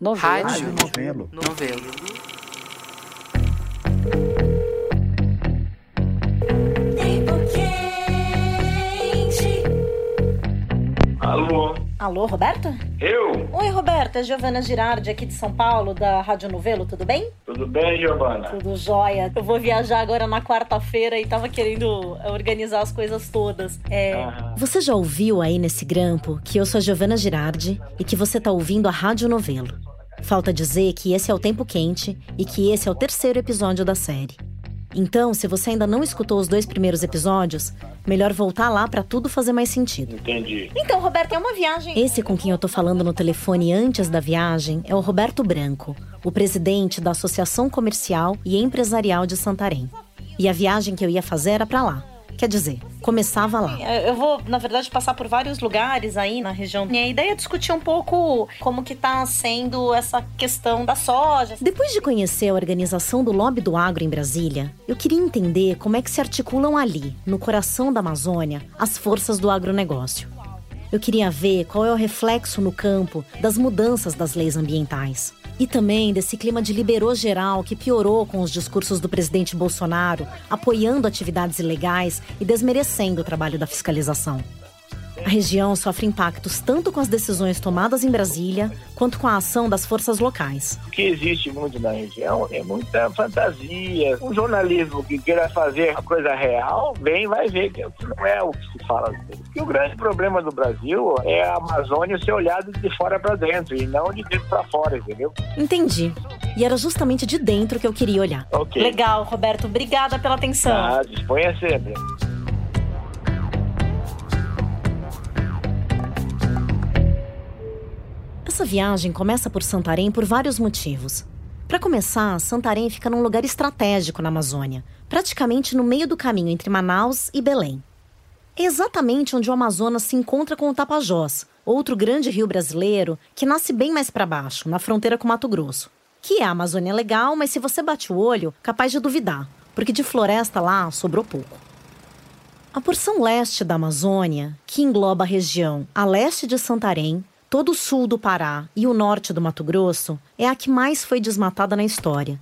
Novelo. Rádio. Novelo. Novelo. Tempo quente. Alô, Alô, Roberta? eu? Oi, Roberta. É Giovana Girardi, aqui de São Paulo, da Rádio Novelo, tudo bem? Tudo bem, Giovana? Tudo jóia. Eu vou viajar agora na quarta-feira e tava querendo organizar as coisas todas. É. Você já ouviu aí nesse grampo que eu sou a Giovana Girardi e que você tá ouvindo a Rádio Novelo? Falta dizer que esse é o Tempo Quente e que esse é o terceiro episódio da série. Então, se você ainda não escutou os dois primeiros episódios, melhor voltar lá pra tudo fazer mais sentido. Entendi. Então, Roberta, é uma viagem. Esse com quem eu tô falando no telefone antes da viagem é o Roberto Branco, o presidente da Associação Comercial e Empresarial de Santarém. E a viagem que eu ia fazer era pra lá. Quer dizer, começava lá. Eu vou, na verdade, passar por vários lugares aí na região. Minha ideia é discutir um pouco como que tá sendo essa questão da soja. Depois de conhecer a organização do lobby do agro em Brasília, eu queria entender como é que se articulam ali, no coração da Amazônia, as forças do agronegócio. Eu queria ver qual é o reflexo no campo das mudanças das leis ambientais. E também desse clima de liberou geral que piorou com os discursos do presidente Bolsonaro, apoiando atividades ilegais e desmerecendo o trabalho da fiscalização. A região sofre impactos tanto com as decisões tomadas em Brasília, quanto com a ação das forças locais. O que existe muito na região é muita fantasia. Um jornalismo que queira fazer uma coisa real, vem vai ver que não é o que se fala. E o grande problema do Brasil é a Amazônia ser olhada de fora para dentro e não de dentro para fora, entendeu? Entendi. E era justamente de dentro que eu queria olhar. Ok. Legal, Roberto. Obrigada pela atenção. Ah, disponha sempre. Essa viagem começa por Santarém por vários motivos. Para começar, Santarém fica num lugar estratégico na Amazônia, praticamente no meio do caminho entre Manaus e Belém. É exatamente onde o Amazonas se encontra com o Tapajós, outro grande rio brasileiro que nasce bem mais para baixo, na fronteira com Mato Grosso. Que é a Amazônia legal, mas se você bate o olho, capaz de duvidar, porque de floresta lá sobrou pouco. A porção leste da Amazônia, que engloba a região a leste de Santarém, todo o sul do Pará e o norte do Mato Grosso, é a que mais foi desmatada na história.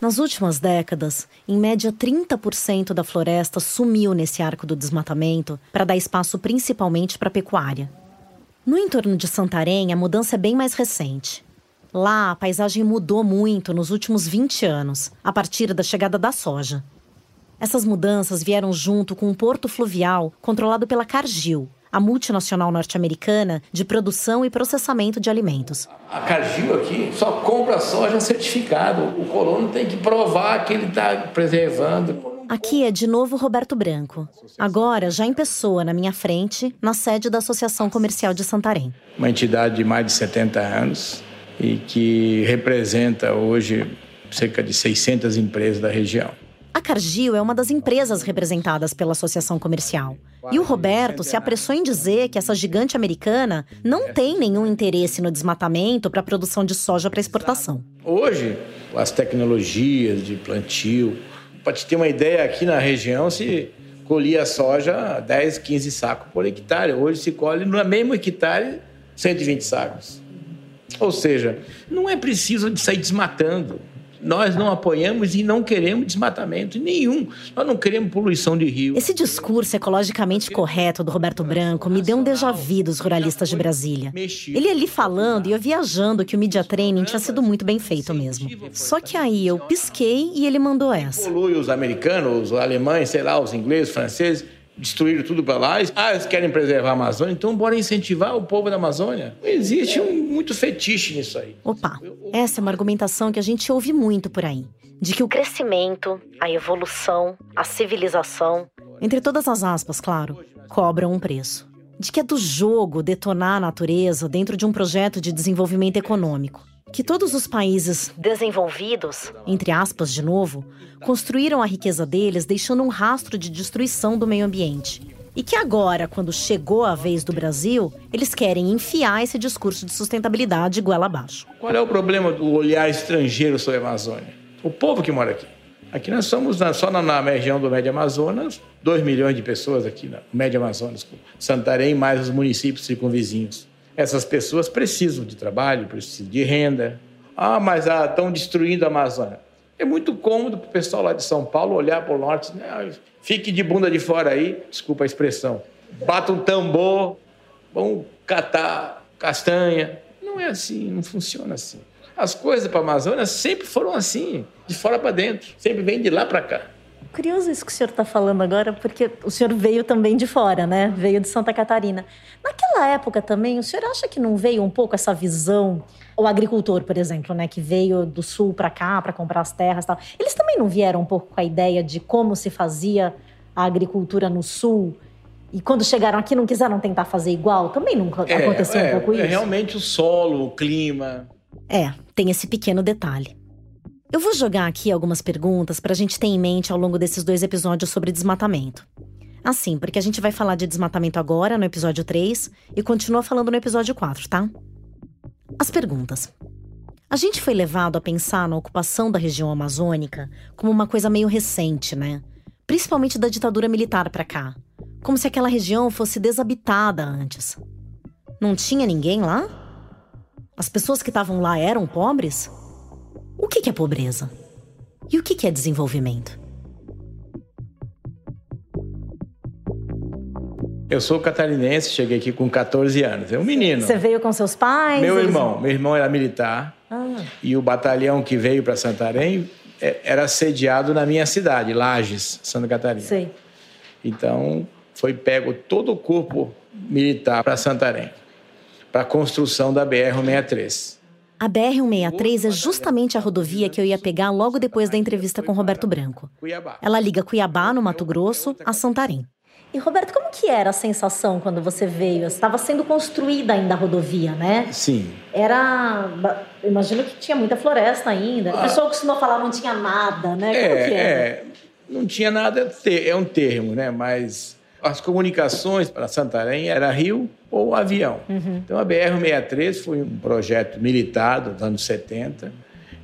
Nas últimas décadas, em média 30% da floresta sumiu nesse arco do desmatamento para dar espaço principalmente para a pecuária. No entorno de Santarém, a mudança é bem mais recente. Lá, a paisagem mudou muito nos últimos 20 anos, a partir da chegada da soja. Essas mudanças vieram junto com um porto fluvial controlado pela Cargill, a multinacional norte-americana de produção e processamento de alimentos. A Cargill aqui só compra soja certificado. O colono tem que provar que ele está preservando. Aqui é de novo Roberto Branco, agora já em pessoa na minha frente, na sede da Associação Comercial de Santarém. Uma entidade de mais de 70 anos e que representa hoje cerca de 600 empresas da região. A Cargill é uma das empresas representadas pela Associação Comercial. E o Roberto se apressou em dizer que essa gigante americana não tem nenhum interesse no desmatamento para a produção de soja para exportação. Hoje, as tecnologias de plantio, para te ter uma ideia, aqui na região se colhia soja 10, 15 sacos por hectare. Hoje se colhe no mesmo hectare 120 sacos. Ou seja, não é preciso de sair desmatando. Nós não apoiamos e não queremos desmatamento nenhum. Nós não queremos poluição de rio. Esse discurso ecologicamente correto do Roberto Branco me deu um déjà vu dos ruralistas de Brasília. Ele ali falando e eu viajando que o media training tinha sido muito bem feito mesmo. Só que aí eu pisquei e ele mandou essa. Polui os americanos, os alemães, sei lá, os ingleses, franceses, destruíram tudo para lá. Ah, eles querem preservar a Amazônia, então bora incentivar o povo da Amazônia. Existe um, muito fetiche nisso aí. Opa, essa é uma argumentação que a gente ouve muito por aí. De que o crescimento, a evolução, a civilização, entre todas as aspas, claro, cobram um preço. De que é do jogo detonar a natureza dentro de um projeto de desenvolvimento econômico. Que todos os países desenvolvidos, entre aspas de novo, construíram a riqueza deles deixando um rastro de destruição do meio ambiente. E que agora, quando chegou a vez do Brasil, eles querem enfiar esse discurso de sustentabilidade goela abaixo. Qual é o problema do olhar estrangeiro sobre a Amazônia? O povo que mora aqui. Aqui nós somos, na- só na, na região do Médio Amazonas, 2 milhões de pessoas aqui no Médio Amazonas, com Santarém mais os municípios circunvizinhos. Essas pessoas precisam de trabalho, precisam de renda. Ah, mas estão ah, destruindo a Amazônia. É muito cômodo para o pessoal lá de São Paulo olhar para o norte, né? fique de bunda de fora aí, desculpa a expressão, bata um tambor, vão catar castanha. Não é assim, não funciona assim. As coisas para a Amazônia sempre foram assim, de fora para dentro, sempre vem de lá para cá. Curioso isso que o senhor está falando agora, porque o senhor veio também de fora, né? Veio de Santa Catarina. Naquela época também, o senhor acha que não veio um pouco essa visão? O agricultor, por exemplo, né, que veio do sul para cá para comprar as terras, e tal. Eles também não vieram um pouco com a ideia de como se fazia a agricultura no sul? E quando chegaram aqui não quiseram tentar fazer igual? Também não é, aconteceu é, um pouco é isso? É realmente o solo, o clima. É, tem esse pequeno detalhe. Eu vou jogar aqui algumas perguntas para a gente ter em mente ao longo desses dois episódios sobre desmatamento. Assim, porque a gente vai falar de desmatamento agora, no episódio 3, e continua falando no episódio 4, tá? As perguntas. A gente foi levado a pensar na ocupação da região amazônica como uma coisa meio recente, né? Principalmente da ditadura militar para cá. Como se aquela região fosse desabitada antes. Não tinha ninguém lá? As pessoas que estavam lá eram pobres? O que é pobreza? E o que é desenvolvimento? Eu sou catarinense, cheguei aqui com 14 anos. É um menino. Você veio com seus pais? Meu eles... irmão. Meu irmão era militar. Ah. E o batalhão que veio para Santarém é, era sediado na minha cidade, Lages, Santa Catarina. Sei. Então, foi pego todo o corpo militar para Santarém, para a construção da BR-163. A BR-163 é justamente a rodovia que eu ia pegar logo depois da entrevista com Roberto Branco. Ela liga Cuiabá, no Mato Grosso, a Santarém. E Roberto, como que era a sensação quando você veio? Estava sendo construída ainda a rodovia, né? Sim. Era, imagino que tinha muita floresta ainda. O pessoal costuma falar não tinha nada, né? Como é, que era? É, não tinha nada, é um termo, né? Mas as comunicações para Santarém era rio ou avião. Uhum. Então a BR-63 foi um projeto militar dos anos 70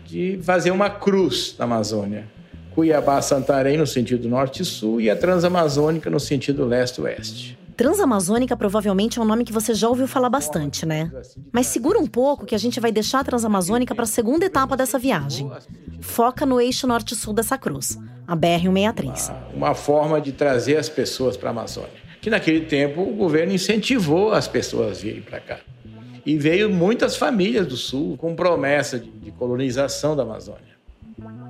de fazer uma cruz na Amazônia. Cuiabá-Santarém no sentido norte e sul e a Transamazônica no sentido leste-oeste. Transamazônica provavelmente é um nome que você já ouviu falar bastante, né? Mas segura um pouco que a gente vai deixar a Transamazônica para a segunda etapa dessa viagem. Foca no eixo norte-sul dessa cruz, a BR-163. Uma forma de trazer as pessoas para a Amazônia. Que naquele tempo o governo incentivou as pessoas a virem para cá. E veio muitas famílias do sul com promessa de colonização da Amazônia.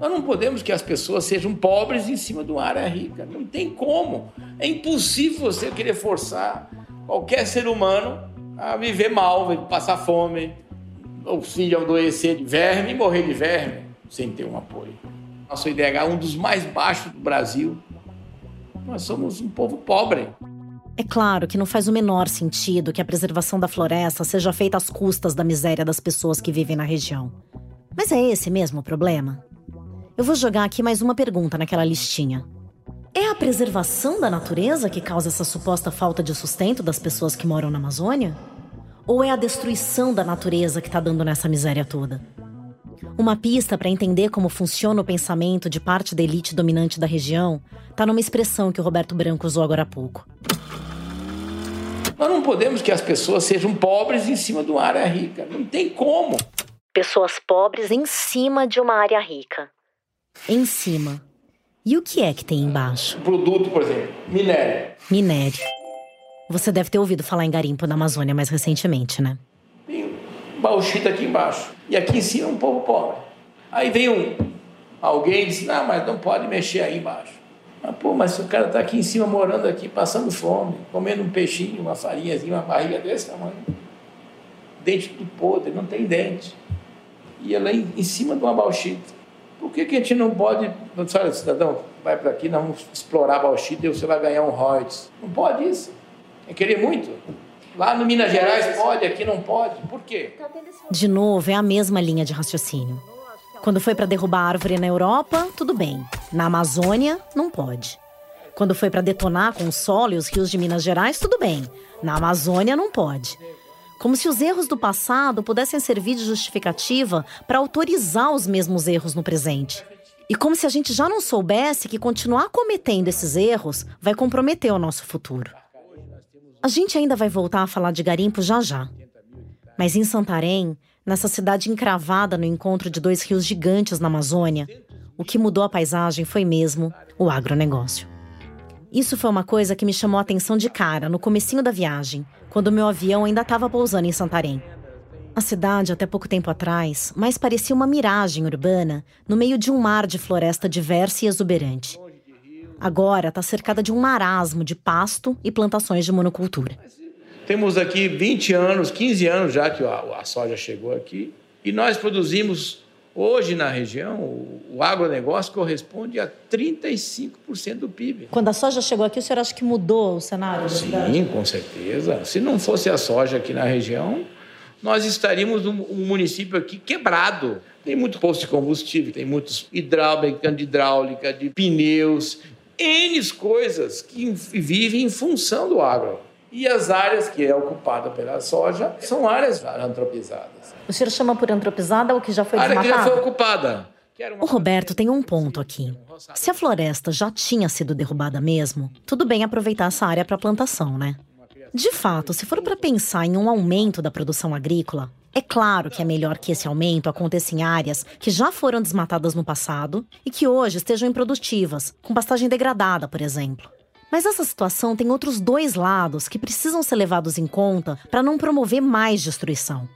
Nós não podemos que as pessoas sejam pobres em cima de uma área rica. Não tem como. É impossível você querer forçar qualquer ser humano a viver mal, passar fome, ou filho adoecer de verme e morrer de verme sem ter um apoio. Nosso IDH é um dos mais baixos do Brasil. Nós somos um povo pobre. É claro que não faz o menor sentido que a preservação da floresta seja feita às custas da miséria das pessoas que vivem na região. Mas é esse mesmo o problema? Eu vou jogar aqui mais uma pergunta naquela listinha. É a preservação da natureza que causa essa suposta falta de sustento das pessoas que moram na Amazônia? Ou é a destruição da natureza que está dando nessa miséria toda? Uma pista para entender como funciona o pensamento de parte da elite dominante da região está numa expressão que o Roberto Branco usou agora há pouco. Nós não podemos que as pessoas sejam pobres em cima de uma área rica. Não tem como. Pessoas pobres em cima de uma área rica em cima. E o que é que tem embaixo? Produto, por exemplo, minério. Minério. Você deve ter ouvido falar em garimpo na Amazônia mais recentemente, né? Bauxita aqui embaixo. E aqui em cima é um povo pobre. Aí vem um alguém e diz, não, mas não pode mexer aí embaixo. Mas, pô, mas o cara está aqui em cima, morando aqui, passando fome, comendo um peixinho, uma farinhazinha, uma barriga desse tamanho. Dente tudo podre, não tem dente. E ela em cima de uma bauxita. Por que, que a gente não pode, olha, cidadão, vai para aqui, nós vamos explorar a bauxita e você vai ganhar um royalties. Não pode isso. É querer muito. Lá no Minas Gerais pode, aqui não pode. Por quê? De novo, é a mesma linha de raciocínio. Quando foi para derrubar árvore na Europa, tudo bem. Na Amazônia, não pode. Quando foi para detonar com o solo e os rios de Minas Gerais, tudo bem. Na Amazônia, não pode. Como se os erros do passado pudessem servir de justificativa para autorizar os mesmos erros no presente. E como se a gente já não soubesse que continuar cometendo esses erros vai comprometer o nosso futuro. A gente ainda vai voltar a falar de garimpo já já. Mas em Santarém, nessa cidade encravada no encontro de dois rios gigantes na Amazônia, o que mudou a paisagem foi mesmo o agronegócio. Isso foi uma coisa que me chamou a atenção de cara no comecinho da viagem, quando meu avião ainda estava pousando em Santarém. A cidade, até pouco tempo atrás, mais parecia uma miragem urbana no meio de um mar de floresta diversa e exuberante. Agora está cercada de um marasmo de pasto e plantações de monocultura. Temos aqui 20 anos, 15 anos já que a soja chegou aqui, e nós produzimos Hoje, na região, o agronegócio corresponde a 35% do PIB. Quando a soja chegou aqui, o senhor acha que mudou o cenário? Sim, com certeza. Se não fosse a soja aqui na região, nós estaríamos um, município aqui quebrado. Tem muito posto de combustível, tem muitos hidráulica, de hidráulica, de pneus, N coisas que vivem em função do agro. E as áreas que é ocupada pela soja são áreas antropizadas. O senhor chama por antropizada o que já foi área desmatada? que já foi ocupada. O Roberto tem um ponto aqui. Se a floresta já tinha sido derrubada mesmo, tudo bem aproveitar essa área para plantação, né? De fato, se for para pensar em um aumento da produção agrícola, é claro que é melhor que esse aumento aconteça em áreas que já foram desmatadas no passado e que hoje estejam improdutivas, com pastagem degradada, por exemplo. Mas essa situação tem outros dois lados que precisam ser levados em conta para não promover mais destruição.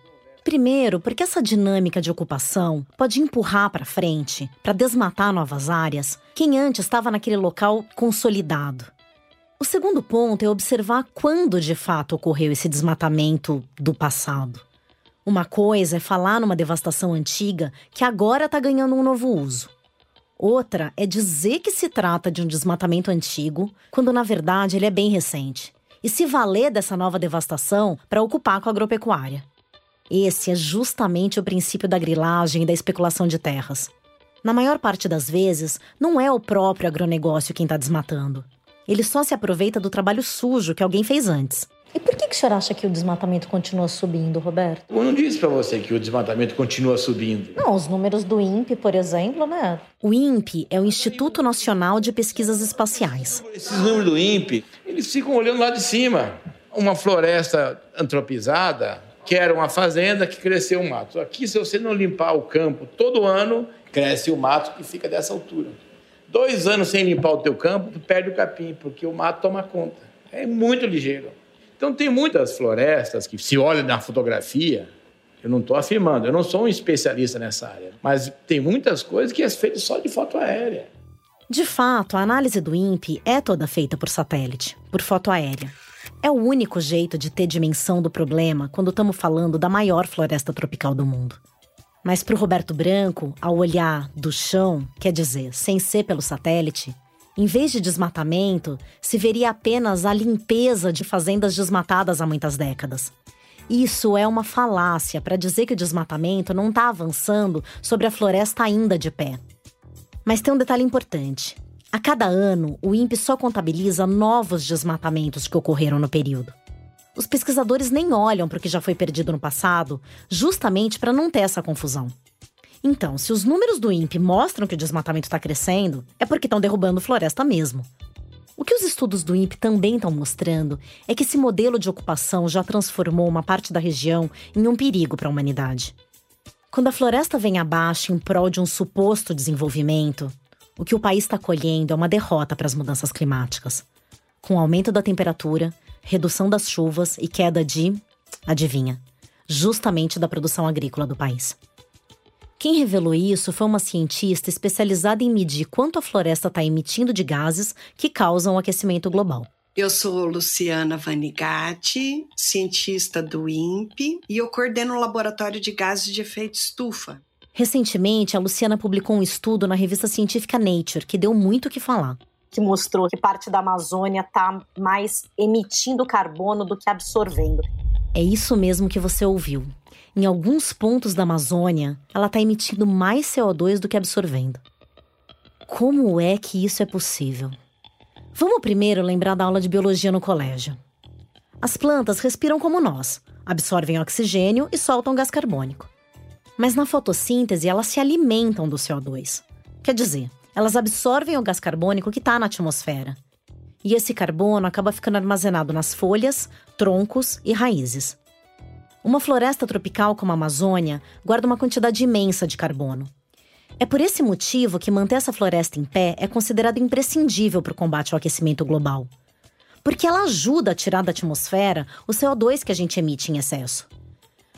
Primeiro, porque essa dinâmica de ocupação pode empurrar para frente, para desmatar novas áreas, quem antes estava naquele local consolidado. O segundo ponto é observar quando de fato ocorreu esse desmatamento do passado. Uma coisa é falar numa devastação antiga que agora está ganhando um novo uso. Outra é dizer que se trata de um desmatamento antigo, quando na verdade ele é bem recente, e se valer dessa nova devastação para ocupar com a agropecuária. Esse é justamente o princípio da grilagem e da especulação de terras. Na maior parte das vezes, não é o próprio agronegócio quem está desmatando. Ele só se aproveita do trabalho sujo que alguém fez antes. E por que, que o senhor acha que o desmatamento continua subindo, Roberto? Eu não disse para você que o desmatamento continua subindo. Não, os números do INPE, por exemplo, né? O INPE é o Instituto Nacional de Pesquisas Espaciais. Esses números do INPE, eles ficam olhando lá de cima. Uma floresta antropizada, que era uma fazenda que cresceu um mato. Aqui, se você não limpar o campo todo ano, cresce o mato que fica dessa altura. Dois anos sem limpar o teu campo, tu perde o capim, porque o mato toma conta. É muito ligeiro. Então, tem muitas florestas que se olha na fotografia, eu não estou afirmando, eu não sou um especialista nessa área, mas tem muitas coisas que é feito só de foto aérea. De fato, a análise do INPE é toda feita por satélite, por foto aérea. É o único jeito de ter dimensão do problema quando estamos falando da maior floresta tropical do mundo. Mas para o Roberto Branco, ao olhar do chão, quer dizer, sem ser pelo satélite, em vez de desmatamento, se veria apenas a limpeza de fazendas desmatadas há muitas décadas. Isso é uma falácia para dizer que o desmatamento não está avançando sobre a floresta ainda de pé. Mas tem um detalhe importante. A cada ano, o INPE só contabiliza novos desmatamentos que ocorreram no período. Os pesquisadores nem olham para o que já foi perdido no passado, justamente para não ter essa confusão. Então, se os números do INPE mostram que o desmatamento está crescendo, é porque estão derrubando floresta mesmo. O que os estudos do INPE também estão mostrando é que esse modelo de ocupação já transformou uma parte da região em um perigo para a humanidade. Quando a floresta vem abaixo em prol de um suposto desenvolvimento, o que o país está colhendo é uma derrota para as mudanças climáticas. Com aumento da temperatura, redução das chuvas e queda de. adivinha? Justamente da produção agrícola do país. Quem revelou isso foi uma cientista especializada em medir quanto a floresta está emitindo de gases que causam o aquecimento global. Eu sou Luciana Vanigatti, cientista do INPE, e eu coordeno o laboratório de gases de efeito estufa. Recentemente, a Luciana publicou um estudo na revista científica Nature que deu muito o que falar. Que mostrou que parte da Amazônia está mais emitindo carbono do que absorvendo. É isso mesmo que você ouviu. Em alguns pontos da Amazônia, ela está emitindo mais CO2 do que absorvendo. Como é que isso é possível? Vamos primeiro lembrar da aula de biologia no colégio. As plantas respiram como nós, absorvem oxigênio e soltam gás carbônico. Mas na fotossíntese, elas se alimentam do CO2. Quer dizer, elas absorvem o gás carbônico que está na atmosfera. E esse carbono acaba ficando armazenado nas folhas, troncos e raízes. Uma floresta tropical como a Amazônia guarda uma quantidade imensa de carbono. É por esse motivo que manter essa floresta em pé é considerado imprescindível para o combate ao aquecimento global. Porque ela ajuda a tirar da atmosfera o CO2 que a gente emite em excesso.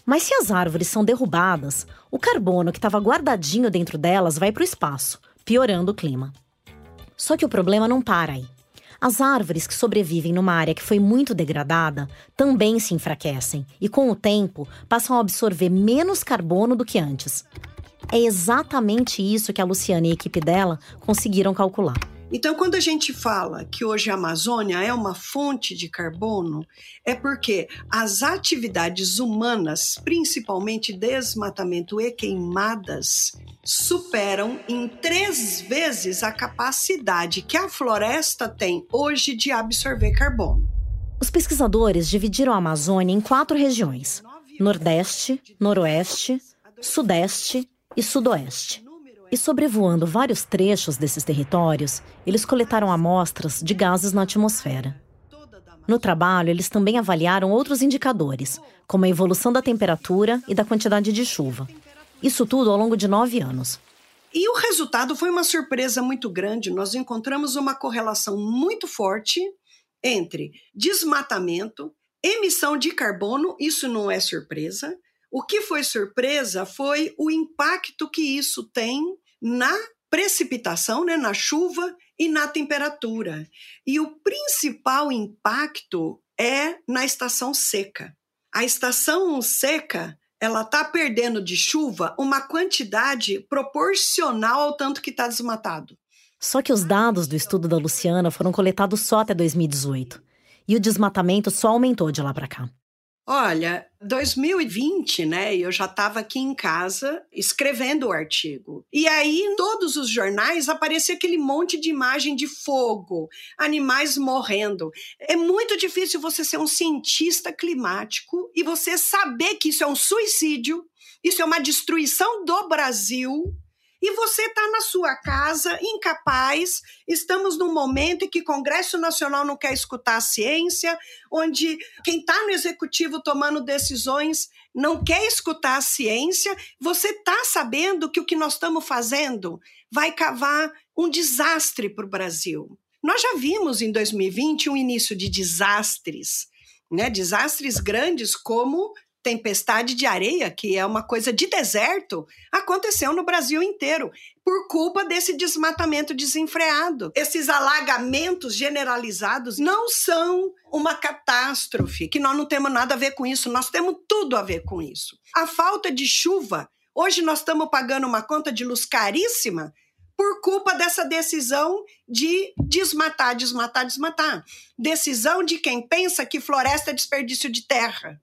Mas se as árvores são derrubadas, o carbono que estava guardadinho dentro delas vai para o espaço, piorando o clima. Só que o problema não para aí. As árvores que sobrevivem numa área que foi muito degradada também se enfraquecem e, com o tempo, passam a absorver menos carbono do que antes. É exatamente isso que a Luciana e a equipe dela conseguiram calcular. Então, quando a gente fala que hoje a Amazônia é uma fonte de carbono, é porque as atividades humanas, principalmente desmatamento e queimadas, superam em três vezes a capacidade que a floresta tem hoje de absorver carbono. Os pesquisadores dividiram a Amazônia em quatro regiões: Nordeste, Noroeste, Sudeste e Sudoeste. E sobrevoando vários trechos desses territórios, eles coletaram amostras de gases na atmosfera. No trabalho, eles também avaliaram outros indicadores, como a evolução da temperatura e da quantidade de chuva. Isso tudo ao longo de nove anos. E o resultado foi uma surpresa muito grande. Nós encontramos uma correlação muito forte entre desmatamento, emissão de carbono, isso não é surpresa. O que foi surpresa foi o impacto que isso tem na precipitação, né, na chuva e na temperatura. E o principal impacto é na estação seca. A estação seca ela está perdendo de chuva uma quantidade proporcional ao tanto que está desmatado. Só que os dados do estudo da Luciana foram coletados só até 2018. E o desmatamento só aumentou de lá para cá. Olha, 2020, né? Eu já estava aqui em casa escrevendo o artigo. E aí, em todos os jornais, aparecia aquele monte de imagem de fogo, animais morrendo. É muito difícil você ser um cientista climático e você saber que isso é um suicídio, isso é uma destruição do Brasil e você está na sua casa, incapaz. Estamos num momento em que o Congresso Nacional não quer escutar a ciência, onde quem está no executivo tomando decisões não quer escutar a ciência. Você está sabendo que o que nós estamos fazendo vai cavar um desastre para o Brasil. Nós já vimos em 2020 um início de desastres, né? Desastres grandes como tempestade de areia, que é uma coisa de deserto, aconteceu no Brasil inteiro, por culpa desse desmatamento desenfreado. Esses alagamentos generalizados não são uma catástrofe, que nós não temos nada a ver com isso, nós temos tudo a ver com isso. A falta de chuva, hoje nós estamos pagando uma conta de luz caríssima por culpa dessa decisão de desmatar, desmatar, desmatar. Decisão de quem pensa que floresta é desperdício de terra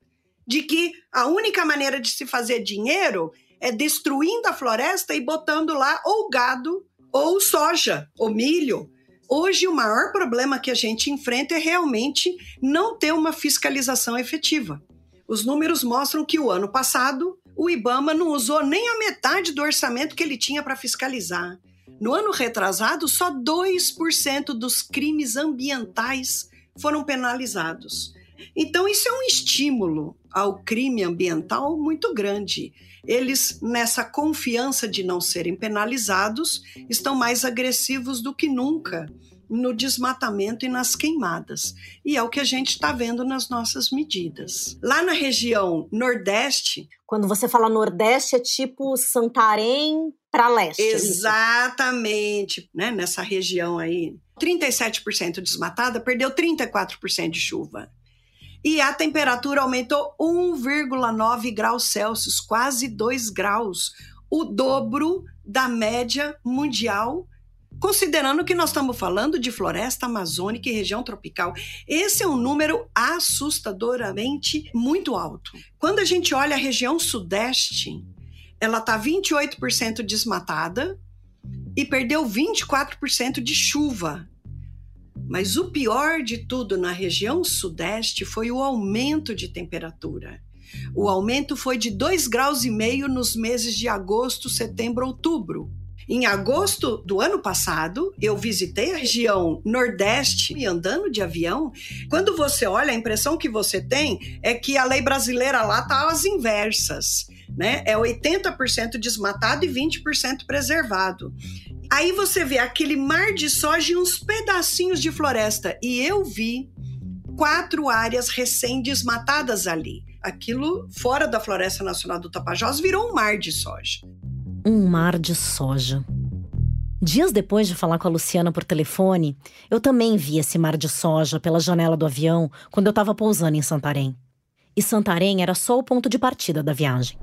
de que a única maneira de se fazer dinheiro é destruindo a floresta e botando lá ou gado, ou soja, ou milho. Hoje, o maior problema que a gente enfrenta é realmente não ter uma fiscalização efetiva. Os números mostram que o ano passado, o Ibama não usou nem a metade do orçamento que ele tinha para fiscalizar. No ano retrasado, só 2% dos crimes ambientais foram penalizados. Então, isso é um estímulo ao crime ambiental muito grande. Eles, nessa confiança de não serem penalizados, estão mais agressivos do que nunca no desmatamento e nas queimadas. E é o que a gente está vendo nas nossas medidas. Lá na região Nordeste. Quando você fala Nordeste, é tipo Santarém para leste. É Exatamente. Né? Nessa região aí, 37% desmatada, perdeu 34% de chuva e a temperatura aumentou 1,9 graus Celsius, quase 2 graus, o dobro da média mundial, considerando que nós estamos falando de floresta amazônica e região tropical. Esse é um número assustadoramente muito alto. Quando a gente olha a região sudeste, ela está 28% desmatada e perdeu 24% de chuva mas o pior de tudo na região sudeste foi o aumento de temperatura. O aumento foi de 2,5 graus e meio nos meses de agosto, setembro, outubro. Em agosto do ano passado, eu visitei a região Nordeste e andando de avião. Quando você olha, a impressão que você tem é que a lei brasileira lá está às inversas. Né? É 80% desmatado e 20% preservado. Aí você vê aquele mar de soja e uns pedacinhos de floresta. E eu vi quatro áreas recém-desmatadas ali. Aquilo, fora da Floresta Nacional do Tapajós, virou um mar de soja. Um mar de soja. Dias depois de falar com a Luciana por telefone, eu também vi esse mar de soja pela janela do avião quando eu estava pousando em Santarém. E Santarém era só o ponto de partida da viagem.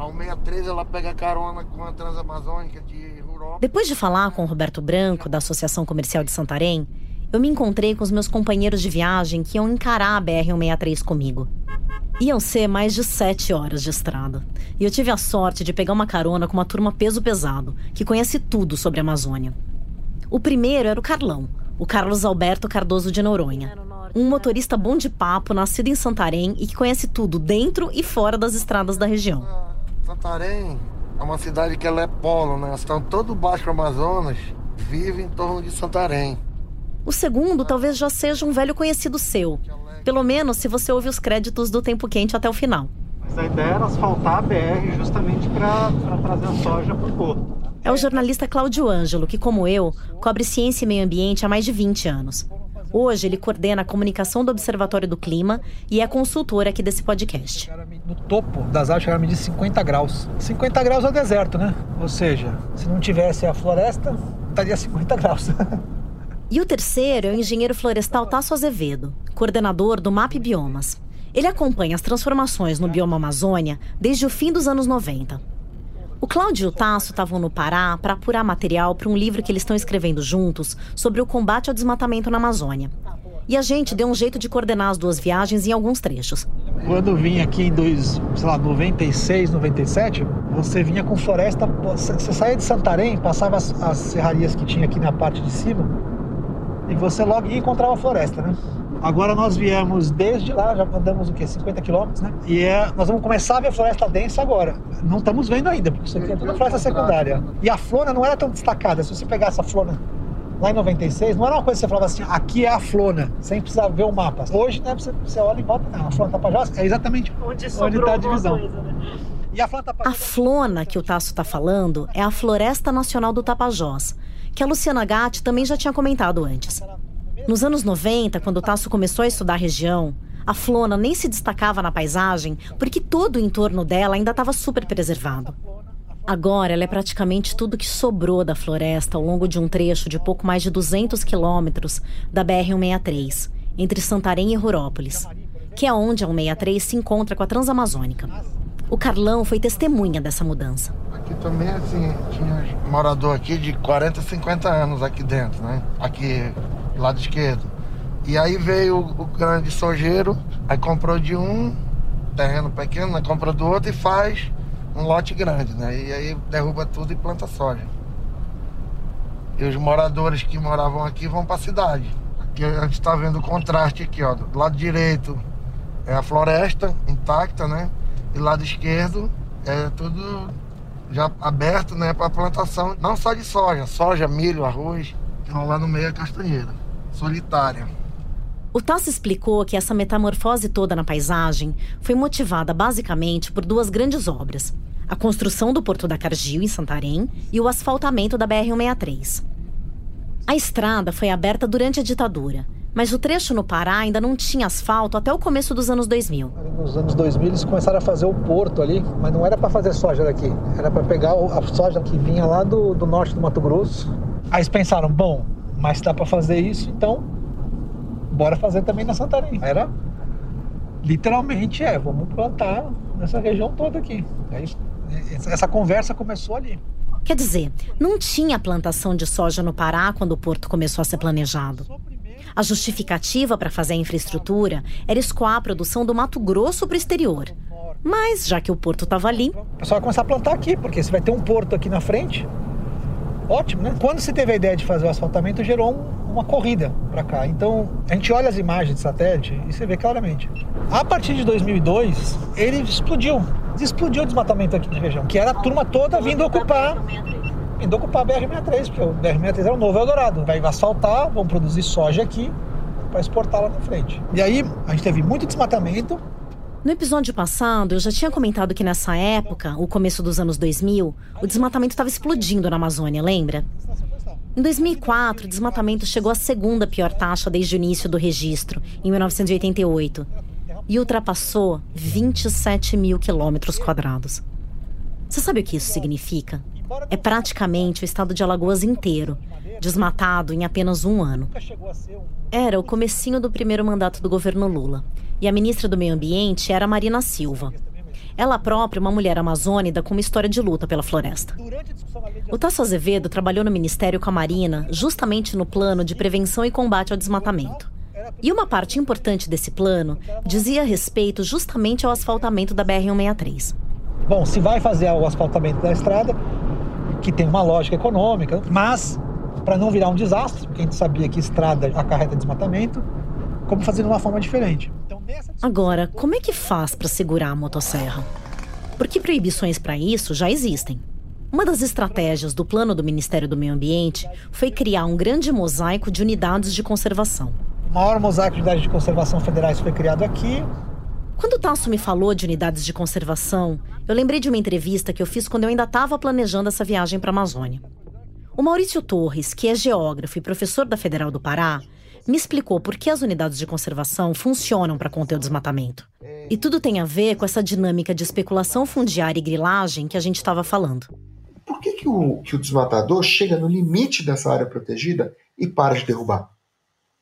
A 163 ela pega carona com a Transamazônica de Europa. Depois de falar com o Roberto Branco, da Associação Comercial de Santarém, eu me encontrei com os meus companheiros de viagem que iam encarar a BR-163 comigo. Iam ser mais de sete horas de estrada. E eu tive a sorte de pegar uma carona com uma turma peso pesado, que conhece tudo sobre a Amazônia. O primeiro era o Carlão, o Carlos Alberto Cardoso de Noronha. Um motorista bom de papo, nascido em Santarém e que conhece tudo dentro e fora das estradas da região. Santarém é uma cidade que ela é polo, né? Estão todo o Baixo Amazonas vive em torno de Santarém. O segundo talvez já seja um velho conhecido seu. Pelo menos se você ouve os créditos do Tempo Quente até o final. Mas a ideia era asfaltar a BR justamente para trazer a soja para o porto. É o jornalista Cláudio Ângelo, que, como eu, cobre ciência e meio ambiente há mais de 20 anos. Hoje ele coordena a comunicação do Observatório do Clima e é consultor aqui desse podcast. No topo das árvores chegaram a medir 50 graus. 50 graus é o deserto, né? Ou seja, se não tivesse a floresta, estaria 50 graus. E o terceiro é o engenheiro florestal Tasso Azevedo, coordenador do MAP Biomas. Ele acompanha as transformações no bioma Amazônia desde o fim dos anos 90. O Cláudio e o Tasso estavam no Pará para apurar material para um livro que eles estão escrevendo juntos sobre o combate ao desmatamento na Amazônia. E a gente deu um jeito de coordenar as duas viagens em alguns trechos. Quando vim aqui em dois, sei lá, 96, 97, você vinha com floresta, você saía de Santarém, passava as, as serrarias que tinha aqui na parte de cima, e você logo ia encontrar a floresta, né? Agora nós viemos desde lá, já andamos o quê? 50 quilômetros, né? E é, nós vamos começar a ver a floresta densa agora. Não estamos vendo ainda, porque isso aqui é toda floresta secundária. E a flora não era tão destacada. Se você pegasse a flora lá em 96, não era uma coisa que você falava assim, aqui é a flona, sem precisar ver o mapa. Hoje, né, você, você olha e volta, não, a flona Tapajós é exatamente onde está a divisão. Coisa, né? E a flona, Tapajós... a flona que o Tasso está falando é a Floresta Nacional do Tapajós que a Luciana Gatti também já tinha comentado antes. Nos anos 90, quando o Tasso começou a estudar a região, a Flona nem se destacava na paisagem porque todo o entorno dela ainda estava super preservado. Agora, ela é praticamente tudo que sobrou da floresta ao longo de um trecho de pouco mais de 200 quilômetros da BR-163, entre Santarém e Rurópolis, que é onde a 163 se encontra com a Transamazônica. O Carlão foi testemunha dessa mudança. Aqui também, assim, tinha morador aqui de 40, 50 anos aqui dentro, né? Aqui, lado esquerdo. E aí veio o, grande sojeiro, aí comprou de um terreno pequeno, né? comprou do outro e faz um lote grande, né? E aí derruba tudo e planta soja. E os moradores que moravam aqui vão para a cidade. Aqui a gente está vendo o contraste aqui, ó. Do lado direito é a floresta intacta, né? E lado esquerdo é tudo já aberto né, para plantação, não só de soja, soja, milho, arroz. Então lá no meio é castanheira, solitária. O Tassi explicou que essa metamorfose toda na paisagem foi motivada basicamente por duas grandes obras: a construção do Porto da Cargill, em Santarém, e o asfaltamento da BR-163. A estrada foi aberta durante a ditadura mas o trecho no Pará ainda não tinha asfalto até o começo dos anos 2000. Nos anos 2000 eles começaram a fazer o porto ali, mas não era para fazer soja daqui, era para pegar a soja que vinha lá do, do norte do Mato Grosso. Aí eles pensaram, bom, mas dá para fazer isso, então bora fazer também na Santarém. Era literalmente é, vamos plantar nessa região toda aqui. Aí, essa conversa começou ali. Quer dizer, não tinha plantação de soja no Pará quando o porto começou a ser planejado. A justificativa para fazer a infraestrutura era escoar a produção do Mato Grosso para o exterior. Mas, já que o porto estava ali. O pessoal vai começar a plantar aqui, porque você vai ter um porto aqui na frente. Ótimo, né? Quando se teve a ideia de fazer o asfaltamento, gerou um, uma corrida para cá. Então, a gente olha as imagens de satélite e você vê claramente. A partir de 2002, ele explodiu. explodiu o desmatamento aqui na região, que era a turma toda vindo ocupar vindo ocupar a BR-63, porque o BR-63 é o novo Eldorado. Vai asfaltar, vão produzir soja aqui para exportar lá na frente. E aí a gente teve muito desmatamento. No episódio passado, eu já tinha comentado que nessa época, o começo dos anos 2000, o desmatamento estava explodindo na Amazônia, lembra? Em 2004, o desmatamento chegou à segunda pior taxa desde o início do registro, em 1988, e ultrapassou 27 mil quilômetros quadrados. Você sabe o que isso significa? É praticamente o estado de Alagoas inteiro, desmatado em apenas um ano. Era o comecinho do primeiro mandato do governo Lula, e a ministra do Meio Ambiente era Marina Silva. Ela própria, uma mulher amazônida com uma história de luta pela floresta. O Tasso Azevedo trabalhou no Ministério com a Marina justamente no plano de prevenção e combate ao desmatamento. E uma parte importante desse plano dizia respeito justamente ao asfaltamento da BR-163. Bom, se vai fazer o asfaltamento da estrada, que tem uma lógica econômica, mas para não virar um desastre, porque a gente sabia que estrada acarreta desmatamento, como fazer de uma forma diferente. Então, Agora, como é que faz para segurar a motosserra? Porque proibições para isso já existem. Uma das estratégias do plano do Ministério do Meio Ambiente foi criar um grande mosaico de unidades de conservação. O maior mosaico de unidades de conservação federais foi criado aqui. Quando o Tasso me falou de unidades de conservação, eu lembrei de uma entrevista que eu fiz quando eu ainda estava planejando essa viagem para a Amazônia. O Maurício Torres, que é geógrafo e professor da Federal do Pará, me explicou por que as unidades de conservação funcionam para conter o desmatamento. E tudo tem a ver com essa dinâmica de especulação fundiária e grilagem que a gente estava falando. Por que, que, o, que o desmatador chega no limite dessa área protegida e para de derrubar?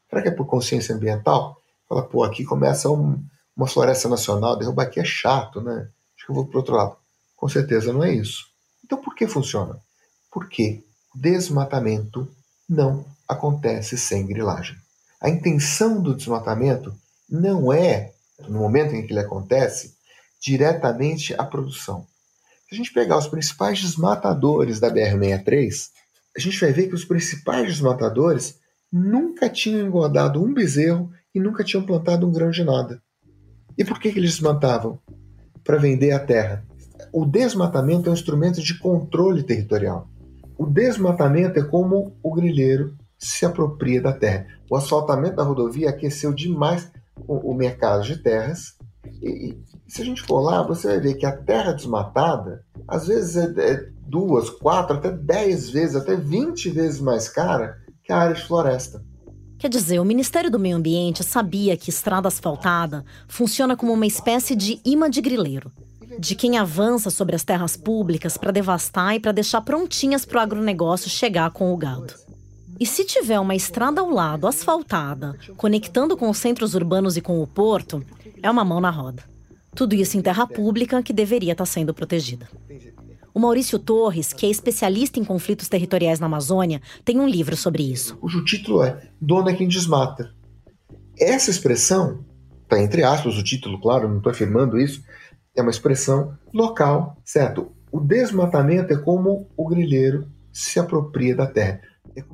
Será que é por consciência ambiental? Fala, pô, aqui começa um, uma floresta nacional, derrubar aqui é chato, né? Acho que eu vou para outro lado. Com certeza não é isso. Então por que funciona? Porque desmatamento não acontece sem grilagem. A intenção do desmatamento não é, no momento em que ele acontece, diretamente a produção. Se a gente pegar os principais desmatadores da BR-63, a gente vai ver que os principais desmatadores nunca tinham engordado um bezerro e nunca tinham plantado um grão de nada. E por que, que eles desmatavam? Para vender a terra. O desmatamento é um instrumento de controle territorial. O desmatamento é como o grilheiro se apropria da terra. O asfaltamento da rodovia aqueceu demais o, o mercado de terras. E, e, se a gente for lá, você vai ver que a terra desmatada, às vezes é, é duas, quatro, até dez vezes, até vinte vezes mais cara que a área de floresta. Quer dizer, o Ministério do Meio Ambiente sabia que estrada asfaltada funciona como uma espécie de imã de grileiro de quem avança sobre as terras públicas para devastar e para deixar prontinhas para o agronegócio chegar com o gado. E se tiver uma estrada ao lado, asfaltada, conectando com os centros urbanos e com o porto, é uma mão na roda. Tudo isso em terra pública que deveria estar tá sendo protegida. O Maurício Torres, que é especialista em conflitos territoriais na Amazônia, tem um livro sobre isso. Cujo título é Dona quem desmata. Essa expressão, está entre aspas o título, claro, não estou afirmando isso, é uma expressão local, certo? O desmatamento é como o grilheiro se apropria da terra.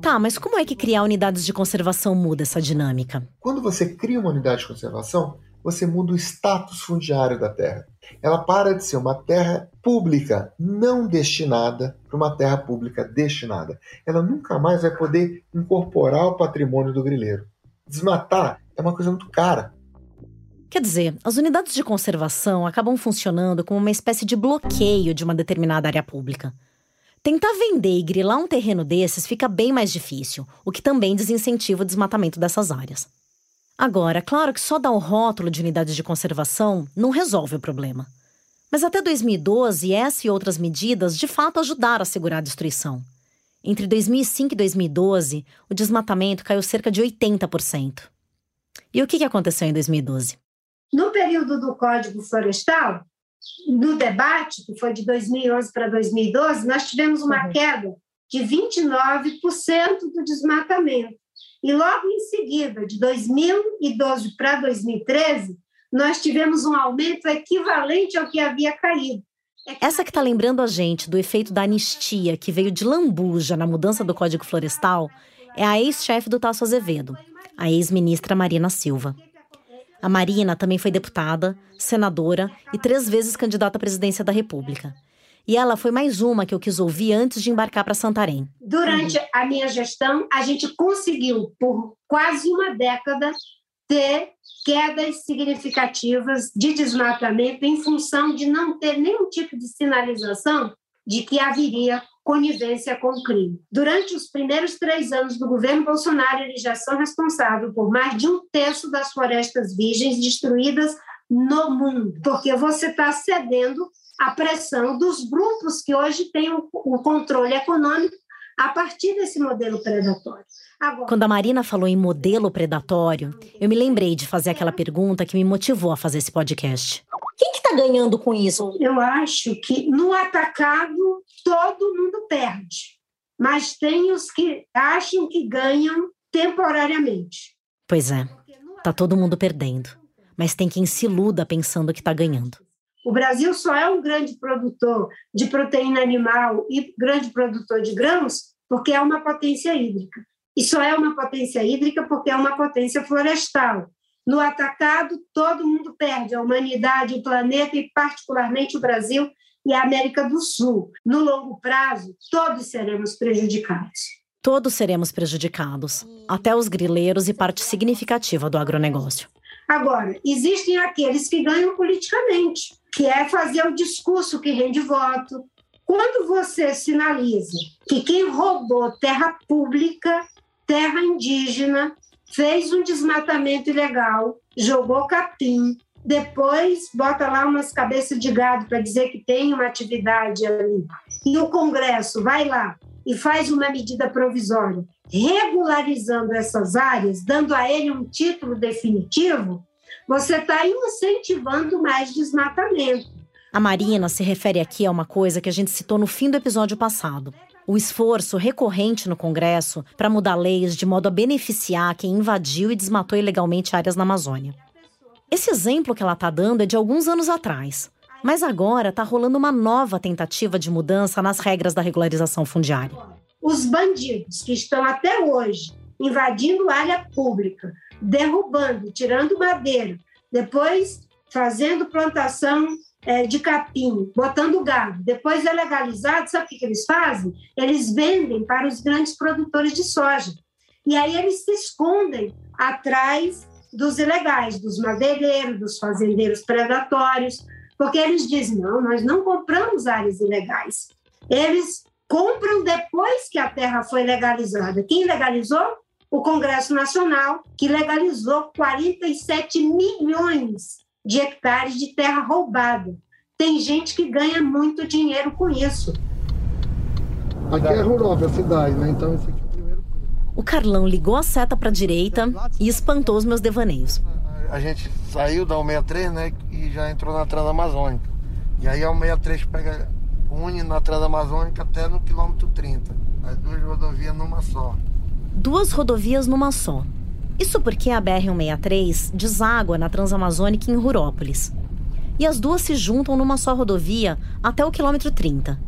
Tá, mas como é que criar unidades de conservação muda essa dinâmica? Quando você cria uma unidade de conservação, você muda o status fundiário da terra. Ela para de ser uma terra pública não destinada para uma terra pública destinada. Ela nunca mais vai poder incorporar o patrimônio do grileiro. Desmatar é uma coisa muito cara. Quer dizer, as unidades de conservação acabam funcionando como uma espécie de bloqueio de uma determinada área pública. Tentar vender e grilar um terreno desses fica bem mais difícil, o que também desincentiva o desmatamento dessas áreas. Agora, claro que só dar o rótulo de unidades de conservação não resolve o problema. Mas até 2012, essa e outras medidas de fato ajudaram a segurar a destruição. Entre 2005 e 2012, o desmatamento caiu cerca de 80%. E o que aconteceu em 2012? No período do Código Florestal, no debate, que foi de 2011 para 2012, nós tivemos uma uhum. queda de 29% do desmatamento. E logo em seguida, de 2012 para 2013, nós tivemos um aumento equivalente ao que havia caído. É Essa que está lembrando a gente do efeito da anistia que veio de lambuja na mudança do Código Florestal é a ex-chefe do Tasso Azevedo, a ex-ministra Marina Silva. A Marina também foi deputada, senadora e três vezes candidata à presidência da República. E ela foi mais uma que eu quis ouvir antes de embarcar para Santarém. Durante a minha gestão, a gente conseguiu, por quase uma década, ter quedas significativas de desmatamento em função de não ter nenhum tipo de sinalização de que haveria conivência com o crime. Durante os primeiros três anos do governo Bolsonaro, eles já são responsáveis por mais de um terço das florestas virgens destruídas no mundo, porque você está cedendo à pressão dos grupos que hoje têm o, o controle econômico a partir desse modelo predatório. Agora, Quando a Marina falou em modelo predatório, eu me lembrei de fazer aquela pergunta que me motivou a fazer esse podcast. Quem que está ganhando com isso? Eu acho que no atacado todo mundo perde, mas tem os que acham que ganham temporariamente. Pois é, tá todo mundo perdendo, mas tem quem se iluda pensando que está ganhando. O Brasil só é um grande produtor de proteína animal e grande produtor de grãos porque é uma potência hídrica. E só é uma potência hídrica porque é uma potência florestal. No atacado, todo mundo perde, a humanidade, o planeta e, particularmente, o Brasil e a América do Sul. No longo prazo, todos seremos prejudicados. Todos seremos prejudicados, até os grileiros e parte significativa do agronegócio. Agora, existem aqueles que ganham politicamente, que é fazer o discurso que rende voto. Quando você sinaliza que quem roubou terra pública, terra indígena, fez um desmatamento ilegal, jogou capim, depois bota lá umas cabeças de gado para dizer que tem uma atividade ali, e o Congresso vai lá e faz uma medida provisória regularizando essas áreas, dando a ele um título definitivo, você está incentivando mais desmatamento. A Marina se refere aqui a uma coisa que a gente citou no fim do episódio passado o esforço recorrente no Congresso para mudar leis de modo a beneficiar quem invadiu e desmatou ilegalmente áreas na Amazônia. Esse exemplo que ela está dando é de alguns anos atrás, mas agora está rolando uma nova tentativa de mudança nas regras da regularização fundiária. Os bandidos que estão até hoje invadindo área pública, derrubando, tirando madeira, depois fazendo plantação é, de capim, botando gado, depois é legalizado, sabe o que, que eles fazem? Eles vendem para os grandes produtores de soja. E aí eles se escondem atrás dos ilegais, dos madeireiros, dos fazendeiros predatórios, porque eles dizem: não, nós não compramos áreas ilegais. Eles compram depois que a terra foi legalizada. Quem legalizou? O Congresso Nacional, que legalizou 47 milhões de hectares de terra roubada. Tem gente que ganha muito dinheiro com isso. Aqui é Rurópolis, a cidade, né? Então esse aqui é o primeiro O Carlão ligou a seta para a direita e espantou os meus devaneios. A gente saiu da 163, né? E já entrou na Transamazônica. E aí a 163 pega, une na Transamazônica até no quilômetro 30. As duas rodovias numa só. Duas rodovias numa só. Isso porque a BR-163 deságua na Transamazônica em Rurópolis. E as duas se juntam numa só rodovia até o quilômetro 30.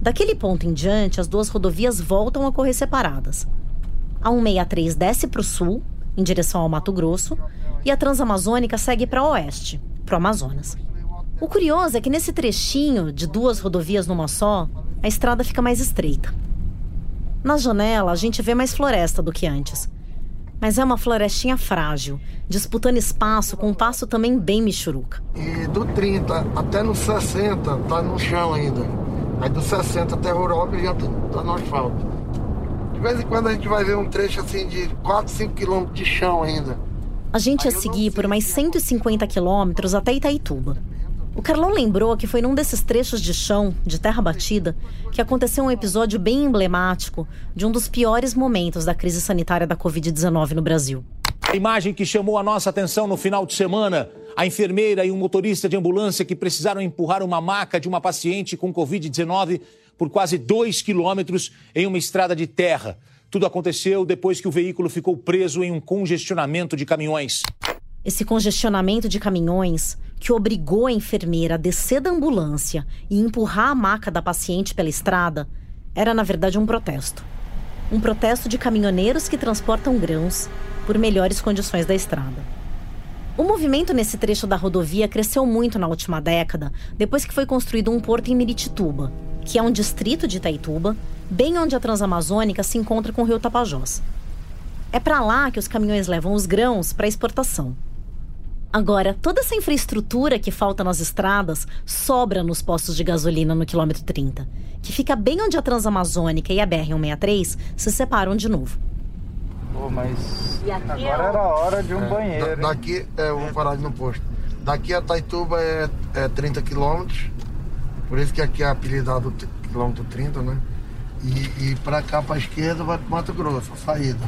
Daquele ponto em diante, as duas rodovias voltam a correr separadas. A 163 desce para o sul, em direção ao Mato Grosso, e a Transamazônica segue para oeste, para o Amazonas. O curioso é que nesse trechinho de duas rodovias numa só, a estrada fica mais estreita. Na janela, a gente vê mais floresta do que antes mas é uma florestinha frágil, disputando espaço com um passo também bem michuruca. E do 30 até no 60 tá no chão ainda. Aí do 60 até Europa já tá, tá no asfalto. De vez em quando a gente vai ver um trecho assim de 4, 5 quilômetros de chão ainda. A gente ia seguir por mais 150 quilômetros até Itaituba. O Carlão lembrou que foi num desses trechos de chão, de terra batida, que aconteceu um episódio bem emblemático de um dos piores momentos da crise sanitária da Covid-19 no Brasil. A imagem que chamou a nossa atenção no final de semana: a enfermeira e um motorista de ambulância que precisaram empurrar uma maca de uma paciente com Covid-19 por quase dois quilômetros em uma estrada de terra. Tudo aconteceu depois que o veículo ficou preso em um congestionamento de caminhões. Esse congestionamento de caminhões que obrigou a enfermeira a descer da ambulância e empurrar a maca da paciente pela estrada era, na verdade, um protesto. Um protesto de caminhoneiros que transportam grãos por melhores condições da estrada. O movimento nesse trecho da rodovia cresceu muito na última década, depois que foi construído um porto em Miritituba, que é um distrito de Itaituba, bem onde a Transamazônica se encontra com o rio Tapajós. É para lá que os caminhões levam os grãos para exportação. Agora, toda essa infraestrutura que falta nas estradas sobra nos postos de gasolina no quilômetro 30, que fica bem onde a Transamazônica e a BR-163 se separam de novo. Pô, mas agora é era hora de um É, banheiro. da- daqui, é, eu vou parar no posto. Daqui a Taituba é, é 30 quilômetros, por isso que aqui é apelidado quilômetro 30, né? E, e pra cá, pra esquerda, vai pro Mato Grosso, a saída.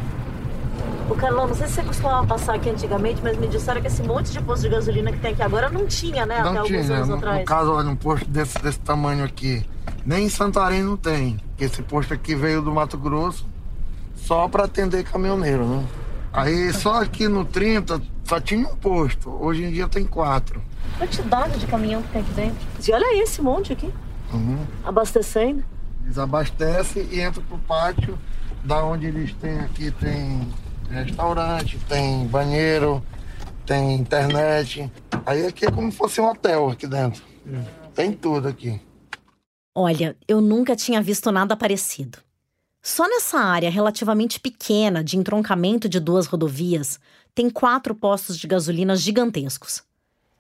O Carlão, não sei se você costumava passar aqui antigamente, mas me disseram que esse monte de posto de gasolina que tem aqui agora não tinha, né? não tinha, né? no, no caso, olha, um posto desse, desse tamanho aqui, nem em Santarém não tem. Esse posto aqui veio do Mato Grosso só para atender caminhoneiro, né? Aí só aqui no 30 só tinha um posto, hoje em dia tem quatro. Quantidade de caminhão que tem aqui dentro. E olha esse monte aqui, Uhum. abastecendo. Eles abastecem e entram pro pátio, da onde eles têm aqui, tem restaurante, tem banheiro, tem internet. Aí aqui é como se fosse um hotel aqui dentro. Tem tudo aqui. Olha, eu nunca tinha visto nada parecido. Só nessa área relativamente pequena de entroncamento de duas rodovias, tem quatro postos de gasolina gigantescos.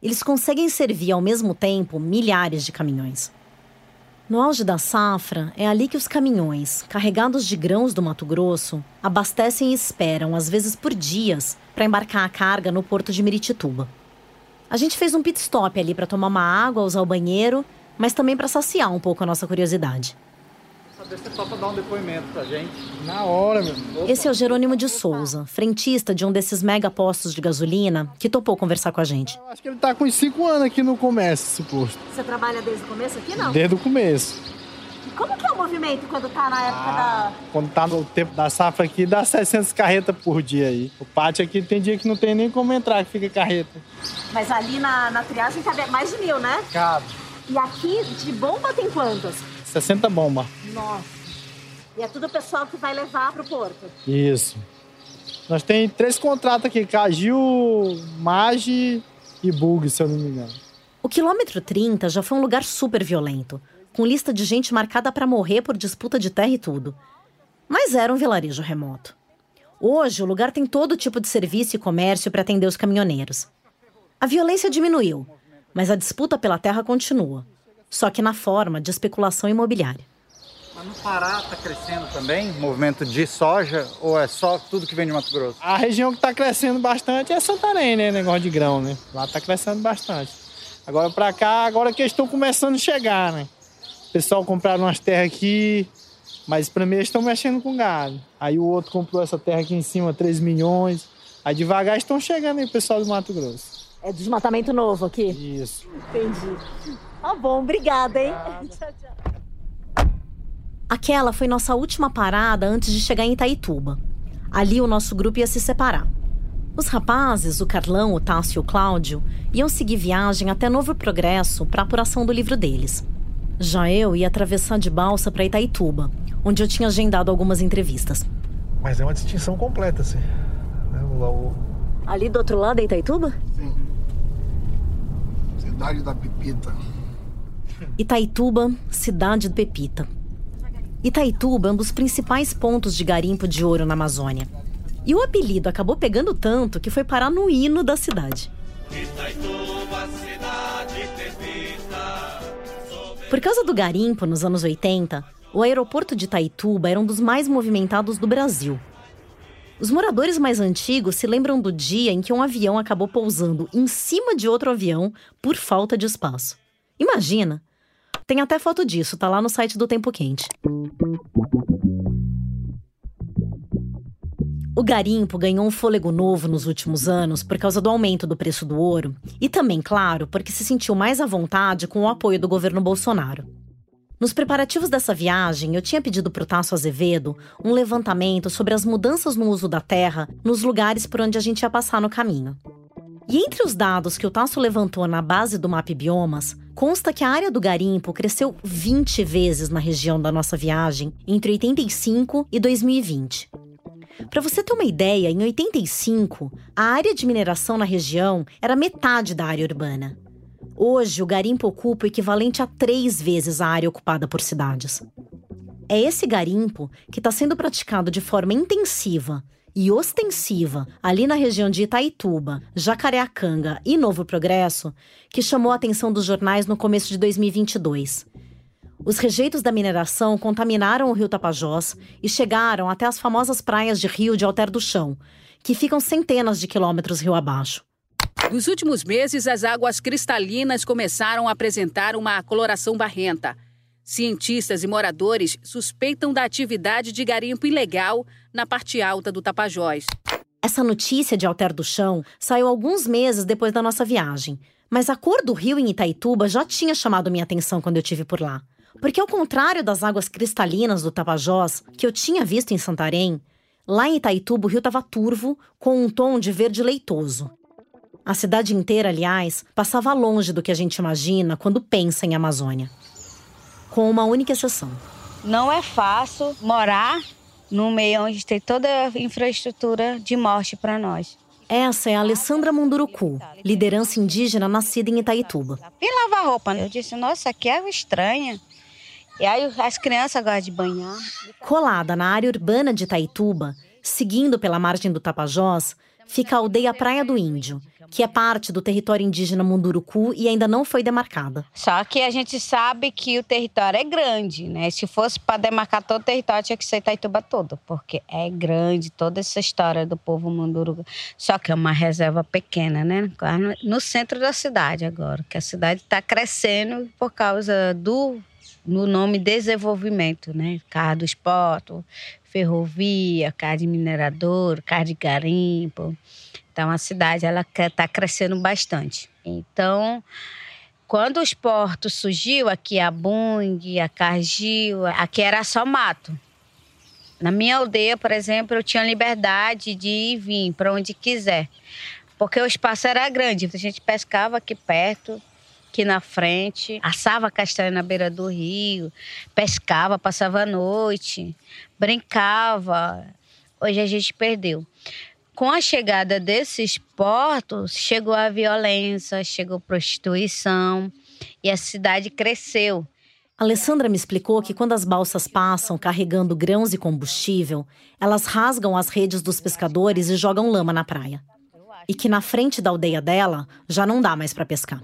Eles conseguem servir ao mesmo tempo milhares de caminhões. No auge da safra, é ali que os caminhões, carregados de grãos do Mato Grosso, abastecem e esperam, às vezes por dias, para embarcar a carga no porto de Miritituba. A gente fez um pit stop ali para tomar uma água, usar o banheiro, mas também para saciar um pouco a nossa curiosidade. Saber se topa dar um depoimento pra gente. Na hora, meu. Opa. Esse é o Jerônimo de Souza, frentista de um desses mega postos de gasolina, que topou conversar com a gente. Eu acho que ele tá com uns 5 anos aqui no comércio, esse posto. Você trabalha desde o começo aqui, Desde o começo. Como que é o movimento quando tá na época da... Quando tá no tempo da safra aqui, dá 600 carretas por dia aí. O pátio aqui tem dia que não tem nem como entrar, que fica carreta. Mas ali na, na triagem cabe mais de mil, né? Cabe. E aqui, de bomba, tem quantas? 60 bombas. Nossa. E é tudo o pessoal que vai levar pro porto. Isso. Nós tem três contratos aqui, Cagil, Mage e Bug, se eu não me engano. O quilômetro 30 já foi um lugar super violento, com lista de gente marcada para morrer por disputa de terra e tudo. Mas era um vilarejo remoto. Hoje, o lugar tem todo tipo de serviço e comércio para atender os caminhoneiros. A violência diminuiu, mas a disputa pela terra continua, só que na forma de especulação imobiliária. Mas no Pará está crescendo também o movimento de soja ou é só tudo que vem de Mato Grosso? A região que está crescendo bastante é Santarém, né? Negócio de grão, né? Lá está crescendo bastante. Agora para cá, agora que eles estão começando a chegar, né? O pessoal compraram umas terras aqui, mas primeiro eles estão mexendo com gado. Aí o outro comprou essa terra aqui em cima, 3 milhões. Aí devagar estão chegando aí o pessoal do Mato Grosso. É desmatamento novo aqui? Isso. Entendi. Tá bom, obrigada, hein? tchau, tchau. Aquela foi nossa última parada antes de chegar em Itaituba. Ali o nosso grupo ia se separar. Os rapazes, o Carlão, o Tássio e o Cláudio, iam seguir viagem até Novo Progresso para apuração do livro deles. Já eu ia atravessar de balsa para Itaituba, onde eu tinha agendado algumas entrevistas. Mas é uma distinção completa, assim. né? O- o- Ali do outro lado é Itaituba? Cidade da Pipita. Itaituba, cidade do Pepita. Itaituba é um dos principais pontos de garimpo de ouro na Amazônia. E o apelido acabou pegando tanto que foi parar no hino da cidade. Por causa do garimpo nos anos 80, o aeroporto de Itaituba era um dos mais movimentados do Brasil. Os moradores mais antigos se lembram do dia em que um avião acabou pousando em cima de outro avião por falta de espaço. Imagina! Tem até foto disso, tá lá no site do Tempo Quente. O garimpo ganhou um fôlego novo nos últimos anos por causa do aumento do preço do ouro e também, claro, porque se sentiu mais à vontade com o apoio do governo Bolsonaro. Nos preparativos dessa viagem, eu tinha pedido para o Tasso Azevedo um levantamento sobre as mudanças no uso da terra nos lugares por onde a gente ia passar no caminho. E entre os dados que o Tasso levantou na base do Map Biomas, consta que a área do garimpo cresceu 20 vezes na região da nossa viagem entre 85 e 2020. Para você ter uma ideia, em 85, a área de mineração na região era metade da área urbana. Hoje, o garimpo ocupa o equivalente a três vezes a área ocupada por cidades. É esse garimpo que está sendo praticado de forma intensiva e ostensiva ali na região de Itaituba, Jacareacanga e Novo Progresso que chamou a atenção dos jornais no começo de 2022. Os rejeitos da mineração contaminaram o rio Tapajós e chegaram até as famosas praias de Rio de Alter do Chão, que ficam centenas de quilômetros rio abaixo. Nos últimos meses, as águas cristalinas começaram a apresentar uma coloração barrenta. Cientistas e moradores suspeitam da atividade de garimpo ilegal na parte alta do Tapajós. Essa notícia de Alter do Chão saiu alguns meses depois da nossa viagem, mas a cor do rio em Itaituba já tinha chamado minha atenção quando eu tive por lá. Porque ao contrário das águas cristalinas do Tapajós, que eu tinha visto em Santarém, lá em Itaituba o rio estava turvo, com um tom de verde leitoso. A cidade inteira, aliás, passava longe do que a gente imagina quando pensa em Amazônia com uma única exceção. Não é fácil morar no meio onde tem toda a infraestrutura de morte para nós. Essa é a Alessandra Munduruku, liderança indígena nascida em Itaituba. Vim lavar roupa. Eu disse, nossa, aqui é estranha. E aí as crianças gostam de banhar. Colada na área urbana de Itaituba, seguindo pela margem do Tapajós, fica a aldeia Praia do Índio, que é parte do território indígena Munduruku e ainda não foi demarcada. Só que a gente sabe que o território é grande, né? Se fosse para demarcar todo o território, tinha que ser Itaituba todo, porque é grande toda essa história do povo Munduruku. Só que é uma reserva pequena, né? No centro da cidade agora, que a cidade está crescendo por causa do no nome desenvolvimento, né? Carro do esporte, ferrovia, carro de minerador, carro de garimpo. Então a cidade ela está crescendo bastante. Então quando os portos surgiu aqui a Bung, a Cargill, aqui era só mato. Na minha aldeia, por exemplo, eu tinha liberdade de ir e vir para onde quiser, porque o espaço era grande. A gente pescava aqui perto, aqui na frente, assava castanha na beira do rio, pescava, passava a noite, brincava. Hoje a gente perdeu. Com a chegada desses portos, chegou a violência, chegou prostituição e a cidade cresceu. Alessandra me explicou que quando as balsas passam carregando grãos e combustível, elas rasgam as redes dos pescadores e jogam lama na praia. E que na frente da aldeia dela já não dá mais para pescar.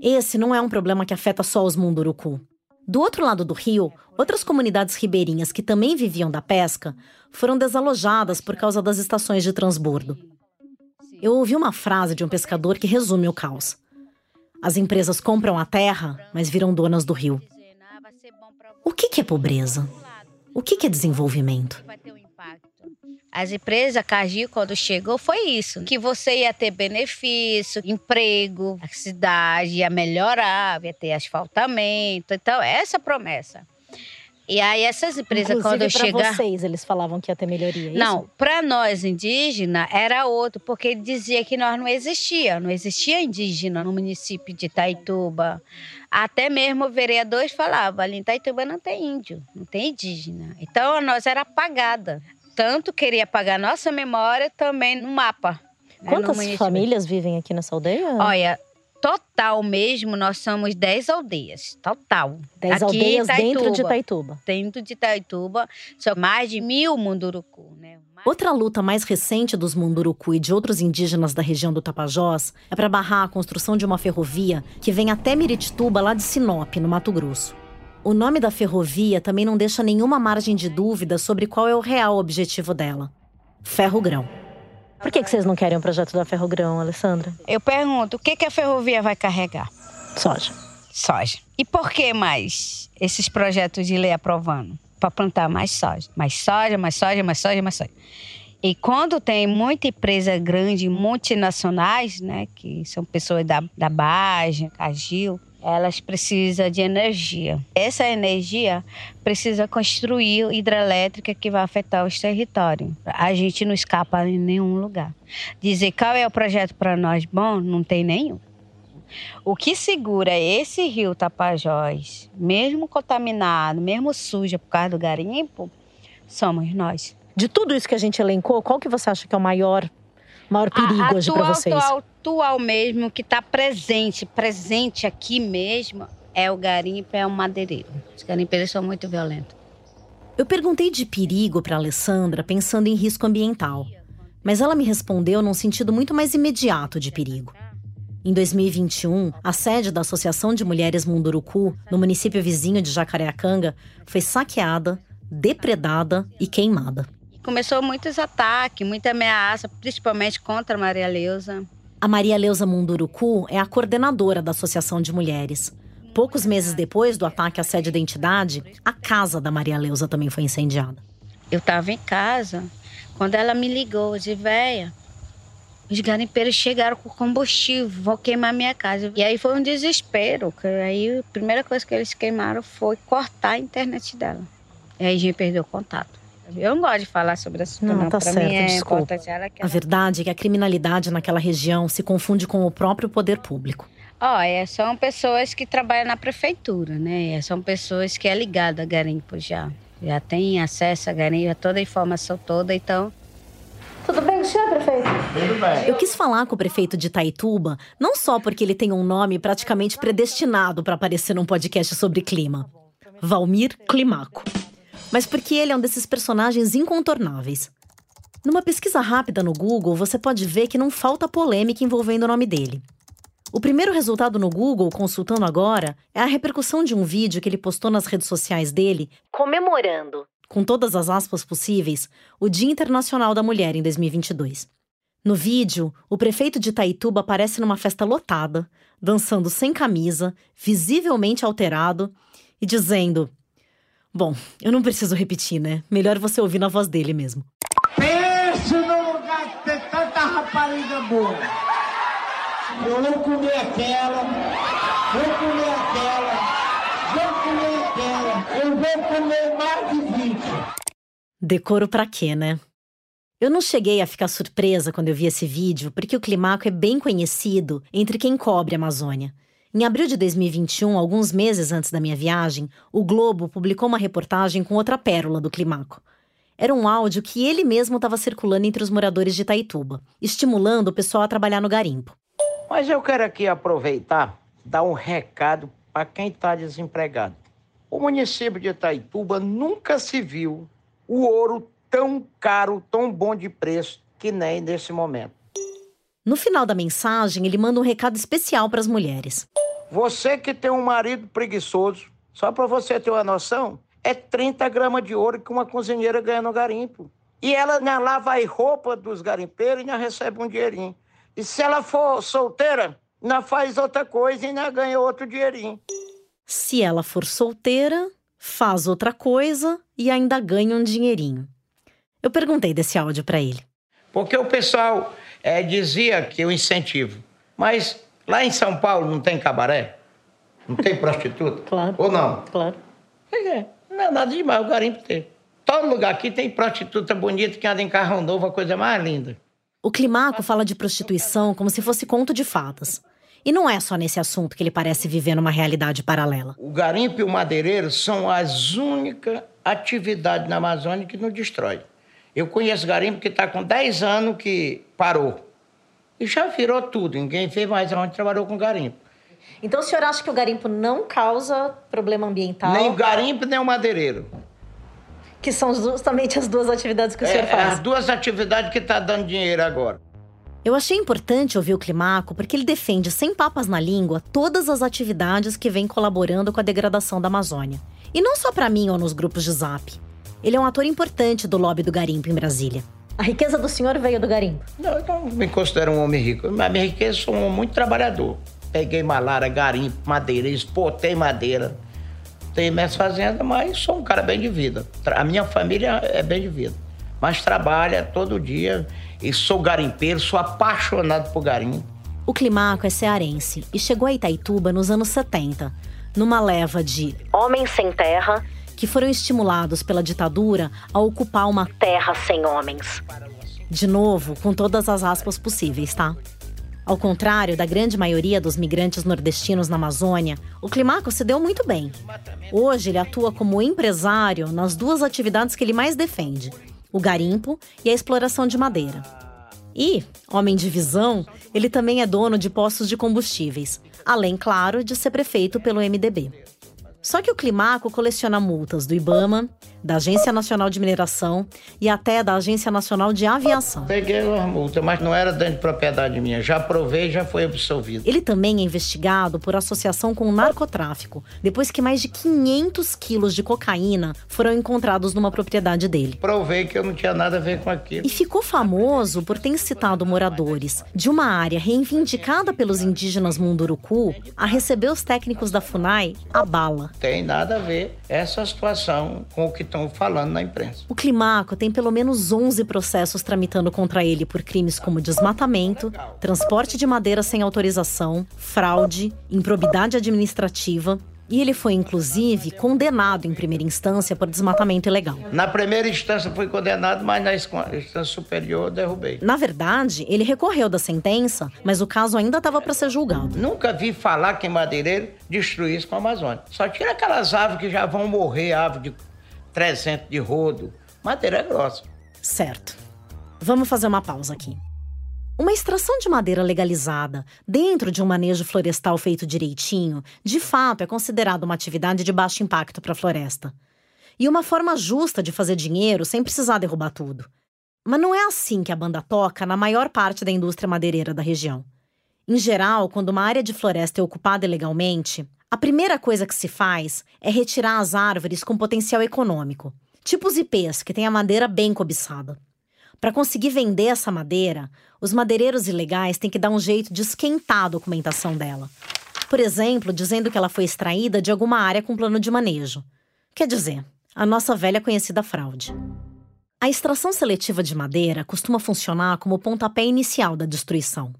Esse não é um problema que afeta só os Munduruku. Do outro lado do rio, outras comunidades ribeirinhas que também viviam da pesca foram desalojadas por causa das estações de transbordo. Eu ouvi uma frase de um pescador que resume o caos. As empresas compram a terra, mas viram donas do rio. O que, é pobreza? O que é desenvolvimento? As empresas, a Cargill, quando chegou, foi isso. Que você ia ter benefício, emprego, a cidade ia melhorar, ia ter asfaltamento. Então, essa promessa. E aí essas empresas Inclusive, quando chegar, vocês eles falavam que ia ter melhoria. É não, para nós indígenas era outro, porque ele dizia que nós não existia, não existia indígena no município de Itaituba. Até mesmo o vereador falava, ali em Itaituba não tem índio, não tem indígena. Então nós era apagada tanto queria apagar nossa memória também no mapa. Né, Quantas né, famílias vivem aqui nessa aldeia? Olha, total mesmo, nós somos 10 aldeias. Total. 10 aldeias dentro de Itaituba. Dentro de Itaituba, são mais de mil Munduruku, né? Outra luta mais recente dos Munduruku e de outros indígenas da região do Tapajós é para barrar a construção de uma ferrovia que vem até Miritituba, lá de Sinop, no Mato Grosso. O nome da ferrovia também não deixa nenhuma margem de dúvida sobre qual é o real objetivo dela: ferro-grão. Por que, que vocês não querem o projeto da ferro-grão, Alessandra? Eu pergunto: o que, que a ferrovia vai carregar? Soja. Soja. E por que mais esses projetos de lei aprovando? Para plantar mais soja. Mais soja, mais soja, mais soja, mais soja. E quando tem muita empresa grande, multinacionais, né, que são pessoas da, da Baja, Cagil, elas precisam de energia. Essa energia precisa construir hidrelétrica que vai afetar os territórios. A gente não escapa em nenhum lugar. Dizer qual é o projeto para nós bom, não tem nenhum. O que segura esse rio Tapajós, mesmo contaminado, mesmo sujo por causa do garimpo, somos nós. De tudo isso que a gente elencou, qual que você acha que é o maior, maior perigo A- hoje para vocês? Atual, atual mesmo, que está presente, presente aqui mesmo, é o garimpo, é o madeireiro. Os garimpeiros são muito violentos. Eu perguntei de perigo para Alessandra pensando em risco ambiental, mas ela me respondeu num sentido muito mais imediato de perigo. Em 2021, a sede da Associação de Mulheres Munduruku, no município vizinho de Jacareacanga, foi saqueada, depredada e queimada. Começou muitos ataques, muita ameaça, principalmente contra a Maria Leusa. A Maria Leusa Munduruku é a coordenadora da Associação de Mulheres. Poucos meses depois do ataque à sede da entidade, a casa da Maria Leusa também foi incendiada. Eu estava em casa, quando ela me ligou, de véia, os garimpeiros chegaram com combustível, vão queimar minha casa. E aí foi um desespero, aí a primeira coisa que eles queimaram foi cortar a internet dela. E aí a gente perdeu o contato. Eu não gosto de falar sobre isso, Não, não. tá Pra certo, mim é desculpa. ela que A verdade é que a criminalidade naquela região se confunde com o próprio poder público. Ó, é, são pessoas que trabalham na prefeitura, né? São pessoas que é ligada a garimpo já. Já tem acesso a garimpo, a toda a informação toda, então... Tudo bem, senhor prefeito? Tudo bem. Eu quis falar com o prefeito de Itaituba, não só porque ele tem um nome praticamente predestinado para aparecer num podcast sobre clima. Valmir Climaco. Mas porque ele é um desses personagens incontornáveis. Numa pesquisa rápida no Google, você pode ver que não falta polêmica envolvendo o nome dele. O primeiro resultado no Google, consultando agora, é a repercussão de um vídeo que ele postou nas redes sociais dele, comemorando, com todas as aspas possíveis, o Dia Internacional da Mulher em 2022. No vídeo, o prefeito de Itaituba aparece numa festa lotada, dançando sem camisa, visivelmente alterado e dizendo: Bom, eu não preciso repetir, né? Melhor você ouvir na voz dele mesmo. Pense num lugar que tem tanta rapariga boa. Eu vou comer aquela, vou comer aquela, vou comer aquela, eu vou comer mais de 20. Decoro pra quê, né? Eu não cheguei a ficar surpresa quando eu vi esse vídeo, porque o Climaco é bem conhecido entre quem cobre a Amazônia. Em abril de 2021, alguns meses antes da minha viagem, o Globo publicou uma reportagem com outra pérola do Climaco. Era um áudio que ele mesmo estava circulando entre os moradores de Itaituba, estimulando o pessoal a trabalhar no garimpo. Mas eu quero aqui aproveitar, dar um recado para quem está desempregado. O município de Itaituba nunca se viu o ouro tão caro, tão bom de preço que nem nesse momento. No final da mensagem, ele manda um recado especial para as mulheres. Você que tem um marido preguiçoso, só para você ter uma noção, é 30 gramas de ouro que uma cozinheira ganha no garimpo. E ela ainda lava a roupa dos garimpeiros e ainda recebe um dinheirinho. E se ela for solteira, ainda faz outra coisa e ainda ganha outro dinheirinho. Se ela for solteira, faz outra coisa e ainda ganha um dinheirinho. Eu perguntei desse áudio para ele. Porque o pessoal eh, dizia que o incentivo. Mas lá em São Paulo não tem cabaré? Não tem prostituta? Claro. Ou não? Claro. É, não é nada demais o garimpo ter. Todo lugar aqui tem prostituta bonita que anda em carro novo, a coisa mais linda. O Climaco fala de prostituição como se fosse conto de fadas. E não é só nesse assunto que ele parece viver numa realidade paralela. O garimpo e o madeireiro são as únicas atividades na Amazônia que não destrói. Eu conheço garimpo que está com 10 anos que parou. E já virou tudo. Ninguém vê mais aonde trabalhou com garimpo. Então o senhor acha que o garimpo não causa problema ambiental? Nem o garimpo, nem o madeireiro. Que são justamente as duas atividades que o É, senhor é faz. as duas atividades que está dando dinheiro agora. Eu achei importante ouvir o Climaco porque ele defende sem papas na língua todas as atividades que vêm colaborando com a degradação da Amazônia. E não só para mim ou nos grupos de zap. Ele é um ator importante do lobby do garimpo em Brasília. A riqueza do senhor veio do garimpo. Não, eu não me considero um homem rico. Mas minha riqueza sou um homem muito trabalhador. Peguei malária, garimpo, madeira, exportei madeira. Tenho minhas fazendas, mas sou um cara bem de vida. A minha família é bem de vida. Mas trabalha todo dia e sou garimpeiro, sou apaixonado por garimpo. O Climaco é cearense e chegou a Itaituba nos anos 70, numa leva de homens sem terra que foram estimulados pela ditadura a ocupar uma terra sem homens. De novo, com todas as aspas possíveis, tá? Ao contrário da grande maioria dos migrantes nordestinos na Amazônia, o Climaco se deu muito bem. Hoje ele atua como empresário nas duas atividades que ele mais defende: o garimpo e a exploração de madeira. E, homem de visão, ele também é dono de postos de combustíveis, além, claro, de ser prefeito pelo MDB. Só que o Climaco coleciona multas do IBAMA, da Agência Nacional de Mineração e até da Agência Nacional de Aviação. Peguei uma multa, mas não era dano de propriedade minha. Já provei e já foi absolvido. Ele também é investigado por associação com o narcotráfico, depois que mais de 500 quilos de cocaína foram encontrados numa propriedade dele. Provei que eu não tinha nada a ver com aquilo. E ficou famoso por ter incitado moradores de uma área reivindicada pelos indígenas Munduruku a receber os técnicos da FUNAI a bala. Tem nada a ver essa situação com o que estão falando na imprensa. O Climaco tem pelo menos 11 processos tramitando contra ele por crimes como desmatamento, transporte de madeira sem autorização, fraude, improbidade administrativa. E ele foi, inclusive, condenado em primeira instância por desmatamento ilegal. Na primeira instância fui condenado, mas na instância superior derrubei. Na verdade, ele recorreu da sentença, mas o caso ainda estava para ser julgado. Nunca vi falar que madeireiro destruísse com a Amazônia. Só tira aquelas árvores que já vão morrer, árvore de 300 de rodo. Madeira é grossa. Certo. Vamos fazer uma pausa aqui. Uma extração de madeira legalizada dentro de um manejo florestal feito direitinho, de fato é considerada uma atividade de baixo impacto para a floresta. E uma forma justa de fazer dinheiro sem precisar derrubar tudo. Mas não é assim que a banda toca na maior parte da indústria madeireira da região. Em geral, quando uma área de floresta é ocupada ilegalmente, a primeira coisa que se faz é retirar as árvores com potencial econômico, tipo os ipês, que têm a madeira bem cobiçada. Para conseguir vender essa madeira, os madeireiros ilegais têm que dar um jeito de esquentar a documentação dela. Por exemplo, dizendo que ela foi extraída de alguma área com plano de manejo. Quer dizer, a nossa velha conhecida fraude. A extração seletiva de madeira costuma funcionar como pontapé inicial da destruição.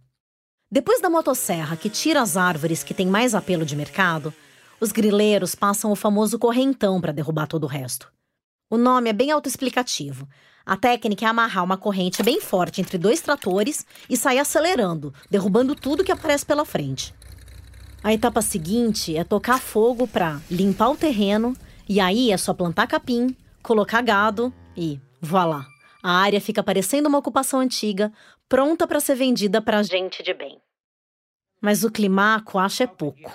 Depois da motosserra que tira as árvores que têm mais apelo de mercado, os grileiros passam o famoso correntão para derrubar todo o resto. O nome é bem autoexplicativo. A técnica é amarrar uma corrente bem forte entre dois tratores e sair acelerando, derrubando tudo que aparece pela frente. A etapa seguinte é tocar fogo para limpar o terreno e aí é só plantar capim, colocar gado e voilá. A área fica parecendo uma ocupação antiga, pronta para ser vendida para gente de bem. Mas o climaco acha é pouco.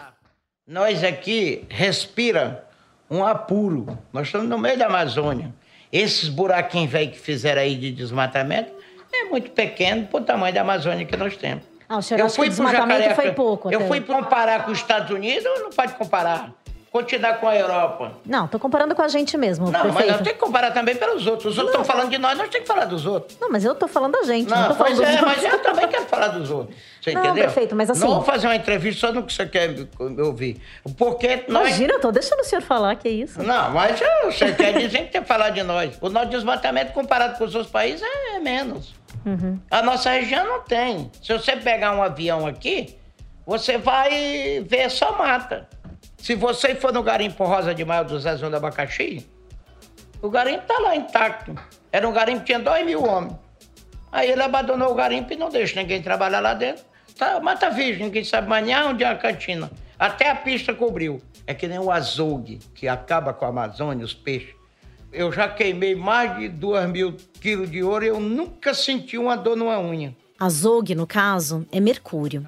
Nós aqui respira um apuro. Nós estamos no meio da Amazônia. Esses buraquinhos que fizeram aí de desmatamento é muito pequeno para o tamanho da Amazônia que nós temos. Ah, o senhor acha que o desmatamento foi pouco? Eu até. fui comparar com os Estados Unidos, não pode comparar. Continuar com a Europa. Não, tô comparando com a gente mesmo, Não, prefeito. mas nós temos que comparar também pelos outros. Os outros estão falando de nós, nós temos que falar dos outros. Não, mas eu tô falando da gente, não, Não, pois é, mas eu também quero falar dos outros. Você Não, entendeu? perfeito, mas assim- Não vou fazer uma entrevista só no que você quer me ouvir. Porque nós. Imagina, eu tô deixando o senhor falar, que é isso. Não, mas eu- você quer dizer que tem que falar de nós. O nosso desmatamento comparado com os outros países é menos. Uhum. A nossa região não tem. Se você pegar um avião aqui, você vai ver só mata. Se você for no garimpo Rosa de Maio do Zezão do Abacaxi, o garimpo tá lá intacto. Era um garimpo que tinha dois mil homens. Aí ele abandonou o garimpo e não deixa ninguém trabalhar lá dentro. Tá, mata virgem, ninguém sabe nem onde é a cantina. Até a pista cobriu. É que nem o azougue, que acaba com a Amazônia, os peixes. Eu já queimei mais de duas mil quilos de ouro e eu nunca senti uma dor numa unha. Azougue, no caso, é mercúrio.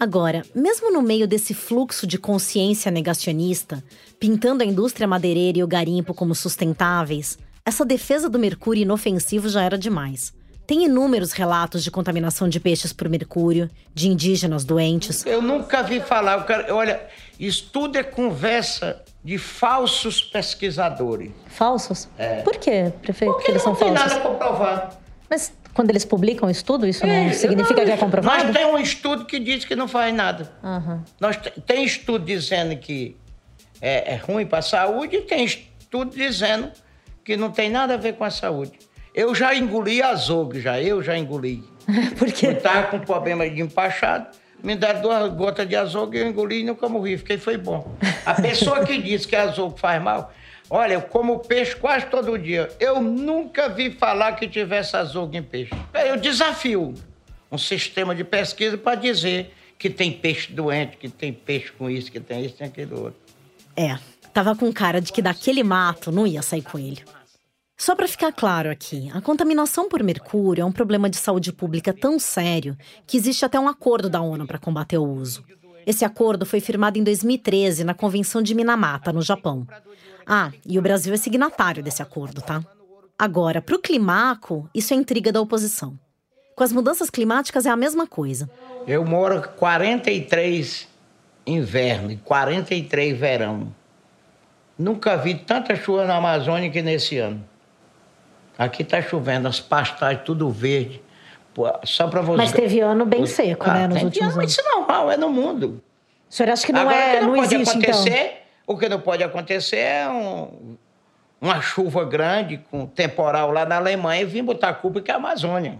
Agora, mesmo no meio desse fluxo de consciência negacionista, pintando a indústria madeireira e o garimpo como sustentáveis, essa defesa do mercúrio inofensivo já era demais. Tem inúmeros relatos de contaminação de peixes por mercúrio, de indígenas doentes. Eu nunca vi falar. eu quero- olha, isso tudo é conversa de falsos pesquisadores. Falsos? É. Por quê, prefeito, Porque que eles não são tem falsos? nada comprovado. Mas quando eles publicam o estudo, isso não significa que é comprovado? Nós temos um estudo que diz que não faz nada. Aham. Nós te- tem estudo dizendo que é, é ruim para a saúde e tem estudo dizendo que não tem nada a ver com a saúde. Eu já engoli azougue, já. Eu já engoli. Por quê? Eu estava com problema de empachado. Me deram duas gotas de azougue, eu engoli e nunca morri. Fiquei, foi bom. A pessoa que diz que azougue faz mal, olha, eu como peixe quase todo dia. Eu nunca vi falar que tivesse azougue em peixe. Eu desafio um sistema de pesquisa para dizer que tem peixe doente, que tem peixe com isso, que tem isso, tem aquilo outro. É, tava com cara de que daquele mato não ia sair coelho. Só para ficar claro aqui, a contaminação por mercúrio é um problema de saúde pública tão sério que existe até um acordo da ONU para combater o uso. Esse acordo foi firmado em 2013 na Convenção de Minamata, no Japão. Ah, e o Brasil é signatário desse acordo, tá? Agora, para o climaco, isso é intriga da oposição. Com as mudanças climáticas é a mesma coisa. Eu moro 43 inverno e 43 verão. Nunca vi tanta chuva na Amazônia que nesse ano. Aqui está chovendo, as pastagens tudo verde. Pô, Só para você. Mas teve ano bem seco, Ah, né, nos últimos ano, anos. Isso é normal, é no mundo. O senhor acha que não Agora, é, o que não, não pode existe então? O que não pode acontecer é um- uma chuva grande com temporal lá na Alemanha e vir botar a culpa que é a Amazônia.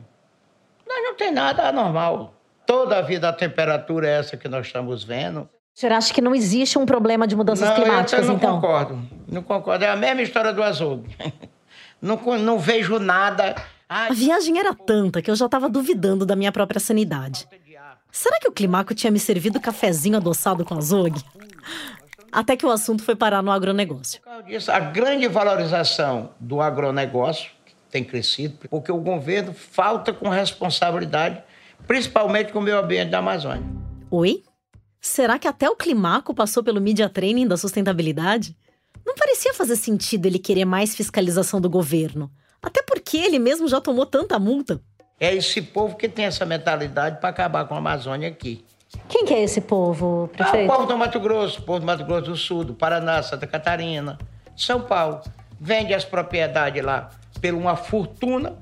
Nós não tem nada anormal. Toda a vida a temperatura é essa que nós estamos vendo. O senhor acha que não existe um problema de mudanças não, climáticas, eu não então? concordo. Não concordo. É a mesma história do azul. não, não vejo nada. A viagem era tanta que eu já estava duvidando da minha própria sanidade. Será que o Climaco tinha me servido cafezinho adoçado com azougue? Até que o assunto foi parar no agronegócio. A grande valorização do agronegócio que tem crescido, porque o governo falta com responsabilidade, principalmente com o meio ambiente da Amazônia. Oi? Será que até o Climaco passou pelo media training da sustentabilidade? Não parecia fazer sentido ele querer mais fiscalização do governo. Até porque ele mesmo já tomou tanta multa. É esse povo que tem essa mentalidade para acabar com a Amazônia aqui. Quem que é esse povo, Ah, o prefeito? povo do Mato Grosso, o povo do Mato Grosso do Sul, do Paraná, Santa Catarina, São Paulo, vende as propriedades lá por uma fortuna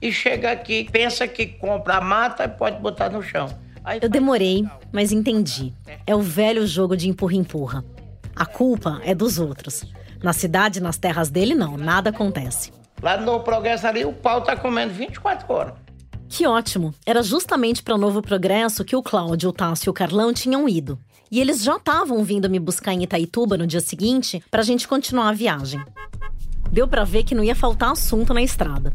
e chega aqui, pensa que compra a mata e pode botar no chão. Aí Eu demorei, mas entendi. É o velho jogo de empurra-empurra. A culpa é dos outros. Na cidade, nas terras dele, não, nada acontece. Lá no Novo Progresso ali, o pau tá comendo 24 horas. Que ótimo! Era justamente para Novo Progresso que o Cláudio, o Tássio e o Carlão tinham ido. E eles já estavam vindo me buscar em Itaituba no dia seguinte pra gente continuar a viagem. Deu pra ver que não ia faltar assunto na estrada.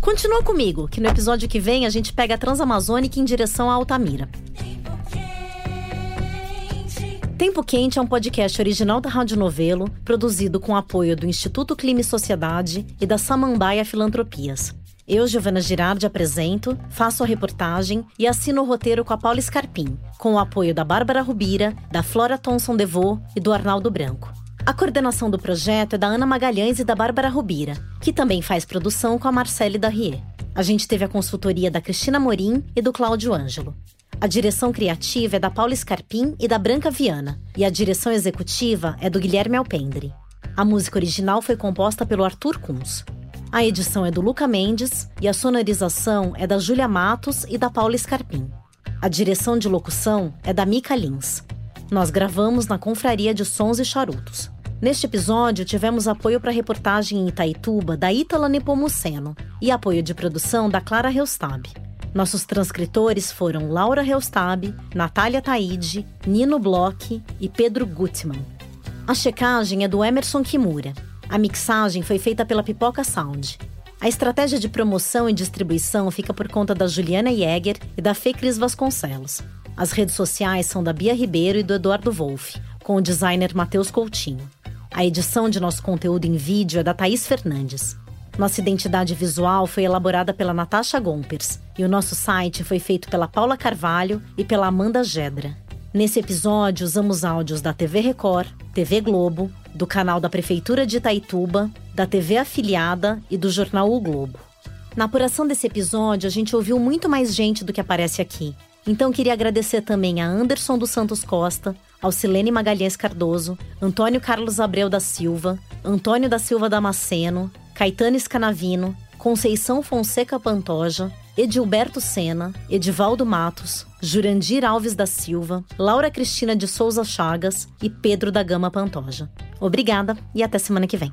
Continua comigo, que no episódio que vem a gente pega a Transamazônica em direção a Altamira. Tempo Quente é um podcast original da Rádio Novelo, produzido com apoio do Instituto Clima e Sociedade e da Samambaia Filantropias. Eu, Giovana Girardi, apresento, faço a reportagem e assino o roteiro com a Paula Scarpim, com o apoio da Bárbara Rubira, da Flora Thomson Devô e do Arnaldo Branco. A coordenação do projeto é da Ana Magalhães e da Bárbara Rubira, que também faz produção com a Marcele Darrier. A gente teve a consultoria da Cristina Morim e do Cláudio Ângelo. A direção criativa é da Paula Scarpim e da Branca Viana, e a direção executiva é do Guilherme Alpendre. A música original foi composta pelo Arthur Kunz. A edição é do Luca Mendes e a sonorização é da Júlia Matos e da Paula Scarpim. A direção de locução é da Mica Lins. Nós gravamos na Confraria de Sons e Charutos. Neste episódio, tivemos apoio para reportagem em Itaituba da Ítala Nepomuceno e apoio de produção da Clara Reustab. Nossos transcritores foram Laura Reustab, Natália Taide, Nino Bloch e Pedro Gutmann. A checagem é do Emerson Kimura. A mixagem foi feita pela Pipoca Sound. A estratégia de promoção e distribuição fica por conta da Juliana Jäger e da Fê Cris Vasconcelos. As redes sociais são da Bia Ribeiro e do Eduardo Wolff, com o designer Matheus Coutinho. A edição de nosso conteúdo em vídeo é da Thaís Fernandes. Nossa identidade visual foi elaborada pela Natasha Gompers e o nosso site foi feito pela Paula Carvalho e pela Amanda Gedra. Nesse episódio, usamos áudios da TV Record, TV Globo, do canal da Prefeitura de Itaituba, da TV afiliada e do jornal O Globo. Na apuração desse episódio, a gente ouviu muito mais gente do que aparece aqui. Então queria agradecer também a Anderson dos Santos Costa, ao Silene Magalhães Cardoso, Antônio Carlos Abreu da Silva, Antônio da Silva Damasceno, Caetano Scanavino, Conceição Fonseca Pantoja, Edilberto Sena, Edivaldo Matos, Jurandir Alves da Silva, Laura Cristina de Souza Chagas e Pedro da Gama Pantoja. Obrigada e até semana que vem.